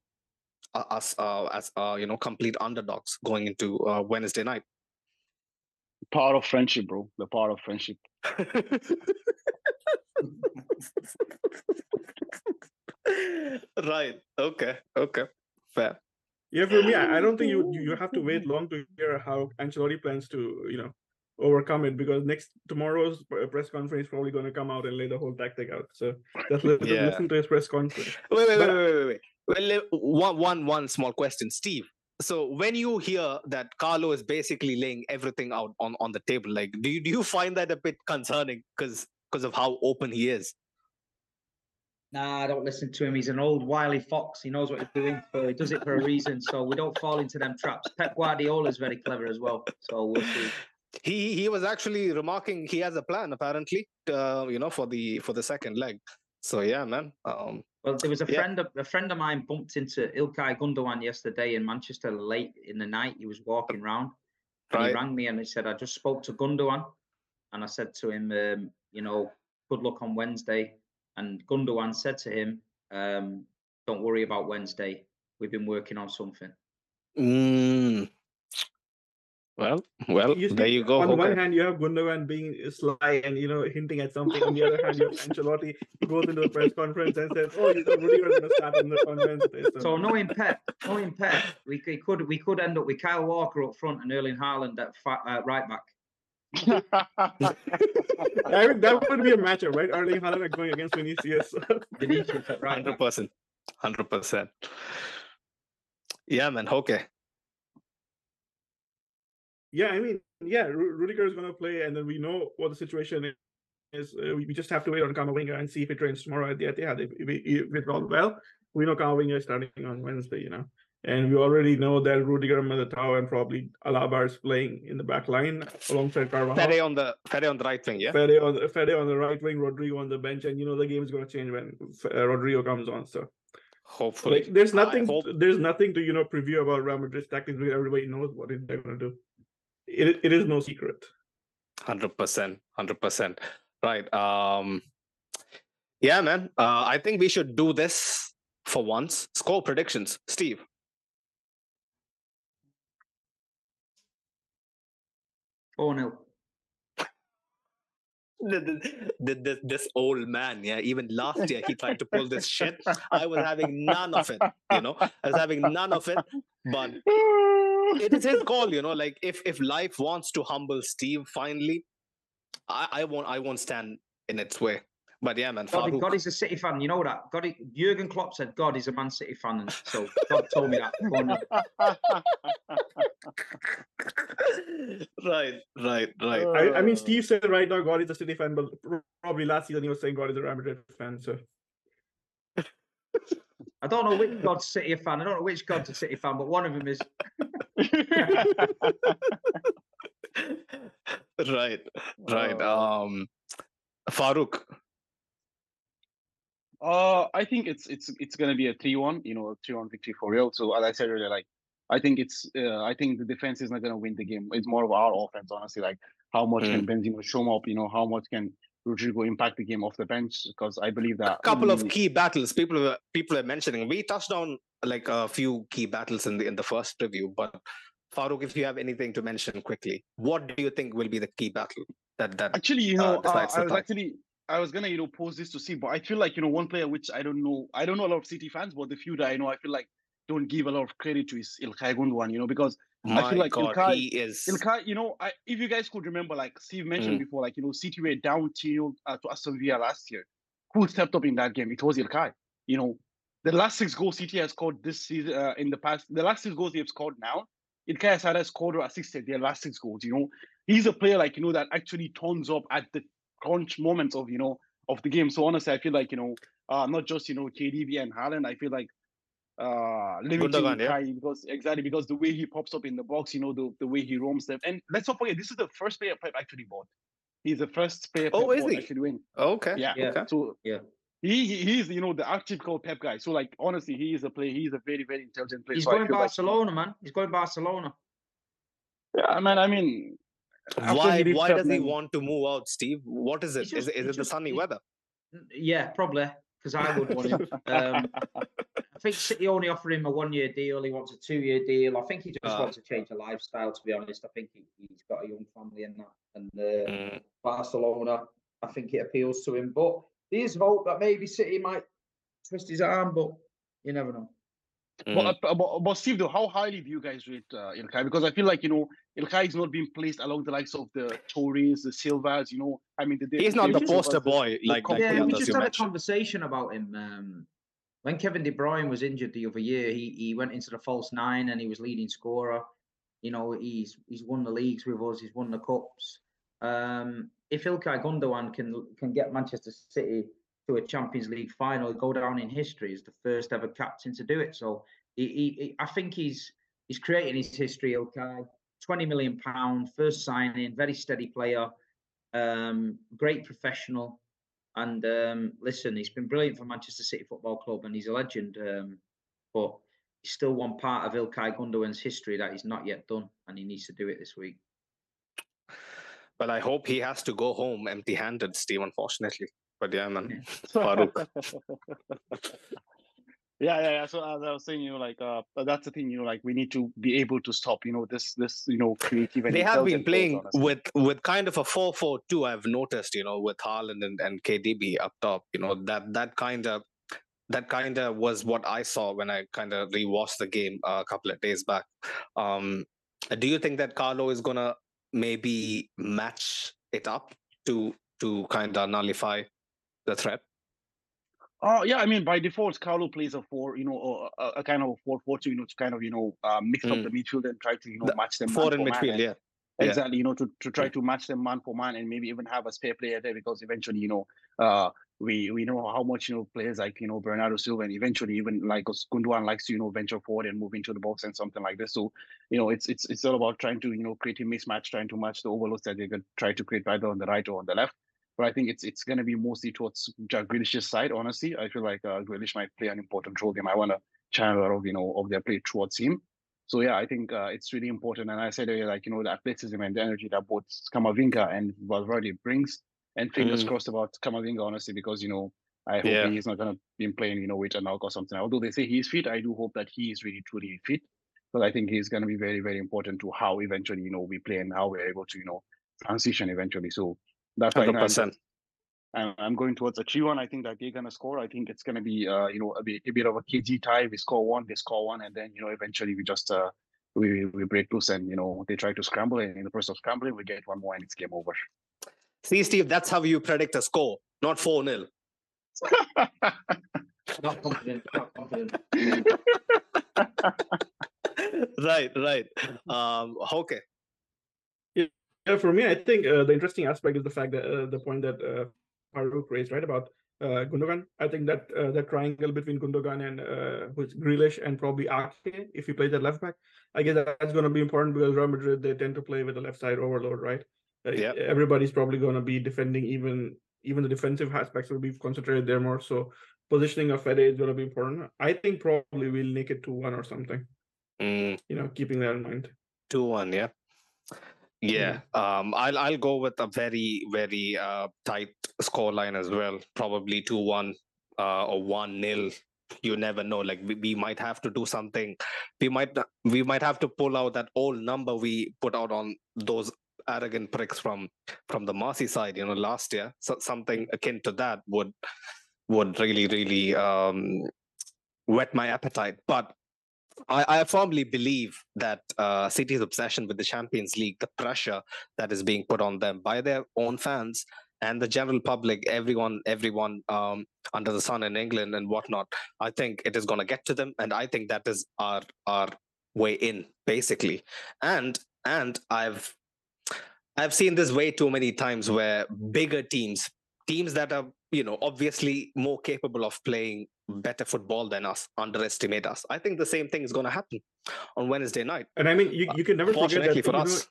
us uh, as uh, you know complete underdogs going into uh, Wednesday night? Power of friendship, bro. The power of friendship. right. Okay. Okay. Fair. Yeah, for me, I I don't think you you you have to wait long to hear how Ancelotti plans to you know overcome it because next tomorrow's press conference is probably going to come out and lay the whole tactic out. So just listen, Yeah. listen to his press conference. Wait, wait, wait, wait, wait, wait. Well, le- one, one, one small question, Steve. So when you hear that Carlo is basically laying everything out on, on the table, like, do you do you find that a bit concerning because because of how open he is? Nah, I don't listen to him. He's an old wily fox. He knows what he's doing. So he does it for a reason. So we don't fall into them traps. Pep Guardiola is very clever as well. So we'll see. He he was actually remarking he has a plan apparently, uh, you know, for the for the second leg. So yeah, man. Um, Well, there was a Yeah. friend of a friend of mine bumped into Ilkay Gundogan yesterday in Manchester late in the night. He was walking round and Right. he rang me and he said, "I just spoke to Gundogan," and I said to him, um, "You know, good luck on Wednesday." And Gundogan said to him, um, "Don't worry about Wednesday. We've been working on something." mm, well, well, You see, there you go. On one hand, you have Gundogan being sly and you know hinting at something. On the other hand, you have Ancelotti who goes into the press conference and says, "Oh, you know, Rudiger's going to start on, the, on Wednesday." So, So knowing Pep, knowing Pep, we, c- could we could end up with Kyle Walker up front and Erling Haaland at fa- uh, right back. I mean, that would be a matchup, right? Erling Haaland going against Vinicius. Vinicius right Hundred percent, hundred percent. Yeah, man. Okay. Yeah, I mean, yeah, Rudiger is going to play, and then we know what the situation is. uh, we just have to wait on Camavinga and see if it rains tomorrow at the Etihad. If, if, it- if it's all well, we know Camavinga is starting on Wednesday, you know. And we already know that Rudiger, Militao, and probably Alaba is playing in the back line alongside Carvajal. Fede on the Fede on the right wing. Yeah. Fede on the Fede on the right wing, Rodrygo on the bench, and you know the game is going to change when uh, Rodrygo comes on. So Hopefully. like, there's nothing, hope- there's nothing to you know preview about Real Madrid's tactics because everybody knows what they're going to do. It it is no secret. Hundred percent, hundred percent. Right. Um. Yeah, man. Uh, I think we should do this for once. Score predictions, Steve. Four 0 this, this old man, yeah. Even last year, he tried to pull this shit. I was having none of it, you know. I was having none of it, but it is his call, you know. Like if if life wants to humble Steve finally, I, I won't I won't stand in its way. But yeah, man. God, God is a City fan. You know that. God, Jurgen Klopp said God is a Man City fan, and so God told me that. right, right, right. I, I, mean, Steve said right now God is a City fan, but probably last season he was saying God is a Real Madrid fan. So I don't know which God's City fan. I don't know which God's a City fan, but one of them is. right, right. Oh. Um, Farooq, uh, I think it's it's it's gonna be a three-one, you know, a three-one victory for real. So as I said earlier, like I think it's uh, I think the defense is not gonna win the game. It's more of our offense, honestly. Like how much mm. can Benzema show up? You know, how much can Rodrygo impact the game off the bench? Because I believe that a couple of key battles people were people are mentioning. We touched on like a few key battles in the in the first review, but Farooq, if you have anything to mention quickly, what do you think will be the key battle that that actually you know uh, uh, I was actually I was gonna, you know, pose this to see, but I feel like, you know, one player which I don't know, I don't know a lot of City fans, but the few that I know, I feel like don't give a lot of credit to is Ilkay Gundogan, you know, because My I feel like God, Ilkay, he is Ilkay, you know, I, if you guys could remember, like Steve mentioned mm. before, like you know, City were down to uh, to Aston Villa last year. Who stepped up in that game? It was Ilkay. You know, the last six goals City has scored this season uh, in the past, the last six goals they have scored now, Ilkay has scored or assisted their last six goals. You know, he's a player like you know that actually turns up at the crunch moments of you know of the game. So honestly, I feel like you know, uh, not just you know KDB and Haaland. I feel like uh limiting yeah. because exactly because the way he pops up in the box, you know, the, the way he roams them. And let's not forget, this is the first player Pep actually bought. He's the first player oh, is he? actually win. Oh, okay. Yeah. yeah. Okay. So yeah. He, he he's you know the archetypical Pep guy. So like honestly, he is a player. He's a very very intelligent player. He's so going Barcelona, like, man. He's going Barcelona. Yeah, man. I mean, why why does he want to move out, Steve? What is it? Just, is, is it just, the sunny he, weather? Yeah, probably because I would want him. Um, I think City only offer him a one-year deal. He wants a two-year deal. I think he just uh, wants to change a lifestyle. To be honest, I think he, has got a young family and that, and uh, mm. Barcelona. I think it appeals to him, but there is hope that maybe City might twist his arm, but you never know. Mm. But, uh, but, but Steve, though, how highly do you guys rate uh, Ilkay? Because I feel like you know El is not being placed along the likes of the Tories, the Silvas, you know. I mean, the, he's not the poster boy like, yeah. We just had a conversation about him. Um, when Kevin De Bruyne was injured the other year, he he went into the false nine and he was leading scorer. You know, he's he's won the leagues with us. He's won the cups. Um, if Ilkay Gundogan can can get Manchester City to a Champions League final, go down in history as the first ever captain to do it. So he, he, he I think he's he's creating his history. Ilkay. 20 million pound first signing, very steady player, um, great professional, and um, listen, he's been brilliant for Manchester City Football Club, and he's a legend. Um, but he's still one part of Ilkay Gundogan's history that he's not yet done, and he needs to do it this week. Well, I hope he has to go home empty-handed, Steve. Unfortunately, but yeah, man, Farouk. yeah, yeah, yeah. So as I was saying, you know, like uh, that's the thing, you know, like we need to be able to stop, you know, this this you know creative. they have been playing with with kind of a four four two. I've noticed, you know, with Haaland and, and KDB up top. You know that that kind of that kind of was what I saw when I kind of rewatched the game a couple of days back. Um, do you think that Carlo is gonna maybe match it up to to kind of nullify the threat? Uh, yeah, I mean, by default, Carlo plays a four, you know, a, a kind of a four four two, you know, to kind of, you know, uh, mix mm. up the midfield and try to, you know, the match them. Four in midfield, yeah. Exactly, you know, to, to try to match them man for man and maybe even have a spare player there because eventually, you know, uh, we we know how much you know players like you know Bernardo Silva and eventually even like Gundogan likes to you know venture forward and move into the box and something like this. So you know it's it's it's all about trying to you know create a mismatch, trying to match the overloads that they could try to create either on the right or on the left. But I think it's it's going to be mostly towards Jack Grealish's side. Honestly, I feel like uh, Grealish might play an important role. They might want to channel a lot of you know of their play towards him. So yeah, I think uh, it's really important. And I said earlier, like you know, the athleticism and the energy that both Camavinga and Valverde brings. And fingers mm. crossed about Camavinga, honestly, because you know I hope yeah. he's not going to be playing, you know, with an or something. Although they say he's fit, I do hope that he is really truly fit. But I think he's going to be very, very important to how eventually, you know, we play and how we're able to, you know, transition eventually. So That's why you know, I'm, 100%. I'm, I'm going towards a 3 1. I think that they're going to score. I think it's going to be, uh, you know, a bit, a bit of a KG tie. We score one, they score one, and then, you know, eventually we just, uh, we, we break loose and, you know, they try to scramble. And in the process of scrambling, we get one more and it's game over. See, Steve, that's how you predict a score, not 4 0. Not confident. Not confident. right, right. Um, okay. Yeah, for me, I think uh, the interesting aspect is the fact that uh, the point that uh, Farouk raised, right, about uh, Gundogan. I think that uh, that triangle between Gundogan and uh, who's Grealish and probably Ake, if he plays at left back, I guess that's going to be important because Real Madrid they tend to play with the left side overload, right? Uh, Yeah. Everybody's probably going to be defending, even even the defensive aspects will be concentrated there more. So positioning of Fede is going to be important. I think probably we'll make it two one or something. Mm. You know, keeping that in mind. Two one, yeah. Yeah, um, I'll I'll go with a very very uh, tight score line as well. Probably two one uh, or one nil. You never know. Like we, we might have to do something. We might we might have to pull out that old number we put out on those arrogant pricks from from the Merseyside. You know, last year. So something akin to that would would really really um, whet my appetite. But I, I firmly believe that uh, City's obsession with the Champions League, the pressure that is being put on them by their own fans and the general public, everyone, everyone um, under the sun in England and whatnot, I think it is going to get to them, and I think that is our our way in, basically. And and I've I've seen this way too many times where bigger teams, teams that are you know obviously more capable of playing better football than us underestimate us. I think the same thing is going to happen on Wednesday night. And I mean, you, you can never forget that Fortunately for you, know, us,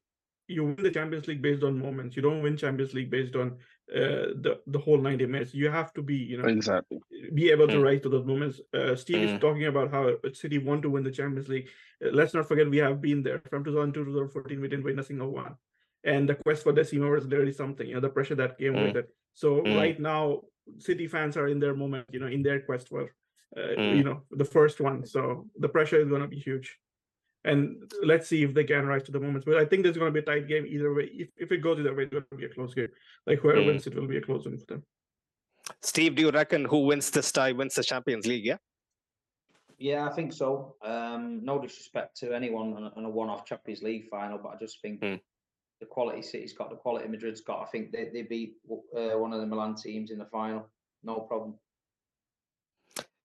you win the Champions League based on moments. You don't win Champions League based on uh, the the whole ninety minutes. You have to be, you know, Exactly. be able to Mm. rise to those moments. Uh, Steve Mm. is talking about how City want to win the Champions League. Uh, let's not forget we have been there from 2002 to 2014. We didn't win a single one, and the quest for the Decima was literally something. You know, the pressure that came with it. So Mm. right now, City fans are in their moment. You know, in their quest for, uh, Mm. you know, the first one. So the pressure is going to be huge. And let's see if they can rise to the moments. But I think there's going to be a tight game either way. If, if it goes either way, it's going to be a close game. Like whoever Mm. wins, it will be a close one for them. Steve, do you reckon who wins this tie wins the Champions League? Yeah. Yeah, I think so. Um, no disrespect to anyone on a, on a one-off Champions League final, but I just think Mm. The quality City's got, the quality Madrid's got. I think they they beat uh, one of the Milan teams in the final, no problem.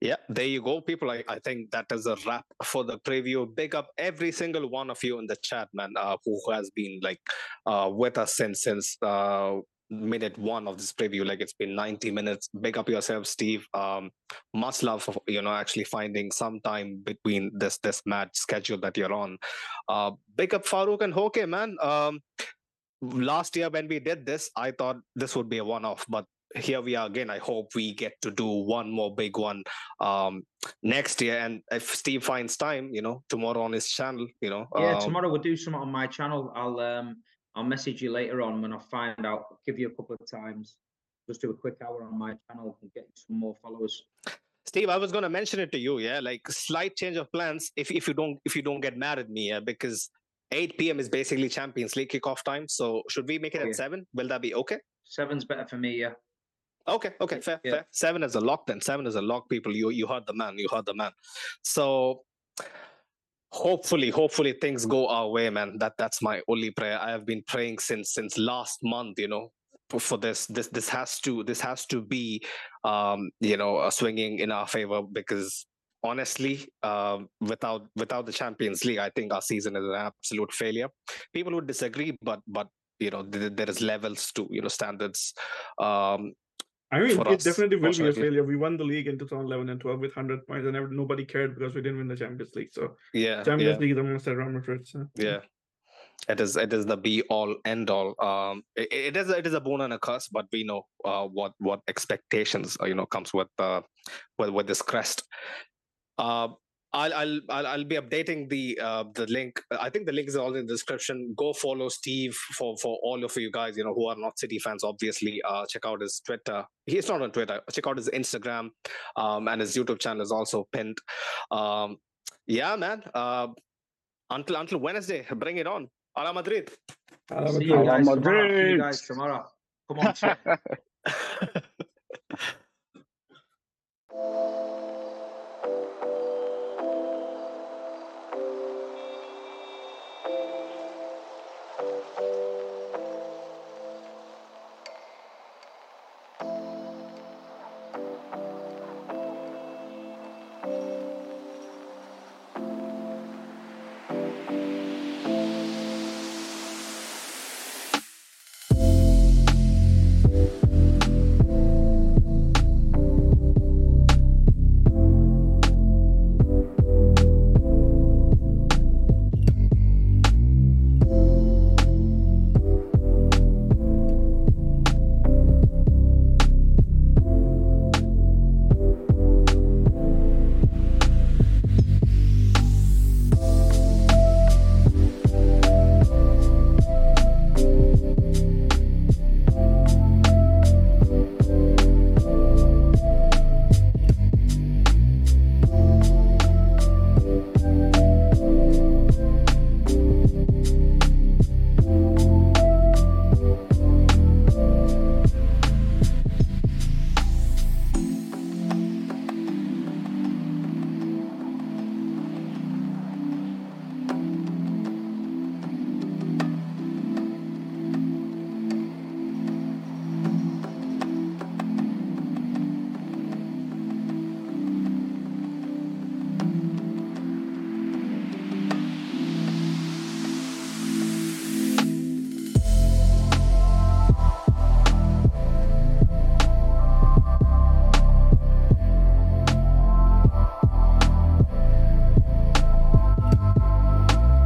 Yeah, there you go, people. I, I think that is a wrap for the preview. Big up every single one of you in the chat, man, uh, who has been like uh, with us since since uh, minute one of this preview. Like it's been 90 minutes. Big up yourself, Steve. Um, much love for you know actually finding some time between this this mad schedule that you're on. Uh, big up Farouk and Hoke, man. Um, last year when we did this, I thought this would be a one-off, but here we are again. I hope we get to do one more big one um, next year. And if Steve finds time, you know, tomorrow on his channel, you know, Yeah, um, tomorrow we'll do something on my channel. I'll um I'll message you later on when I find out. give you a couple of times. Just do a quick hour on my channel and get some more followers. Steve, I was going to mention it to you. Yeah, like slight change of plans. If if you don't if you don't get mad at me, yeah, because 8 p.m. is basically Champions League kickoff time. So should we make it Oh, at yeah. seven? Will that be okay? Seven's better for me. Yeah. Okay, okay, fair, Yeah. fair. Seven is a lock then. Seven is a lock, people. You you heard the man. You heard the man. So hopefully, hopefully things go our way, man. That that's my only prayer. I have been praying since since last month, you know, for, this. This this has to this has to be um, you know, uh, swinging in our favor because honestly, um, without without the Champions League, I think our season is an absolute failure. People would disagree, but but you know, th- there is levels to you know standards. Um, I mean, it us, definitely will be a failure. We won the league in 2011 and 12 with 100 points, and nobody cared because we didn't win the Champions League. So yeah, Champions yeah. League is most at Real Madrid. So. yeah it is it is the be all end all um it, it is it is a boon and a curse but we know uh what what expectations uh, you know comes with uh with, with this crest uh I'll, I'll I'll I'll be updating the uh the link. I think the link is all in the description. Go follow Steve for for all of you guys, you know, who are not City fans. Obviously, uh, check out his Twitter. He's not on Twitter. Check out his Instagram, um, and his YouTube channel is also pinned. Um, yeah, man. Uh, until until Wednesday, bring it on. Hala Madrid. Uh, See you guys Real tomorrow. See you Madrid. guys tomorrow. Come on, Twitter.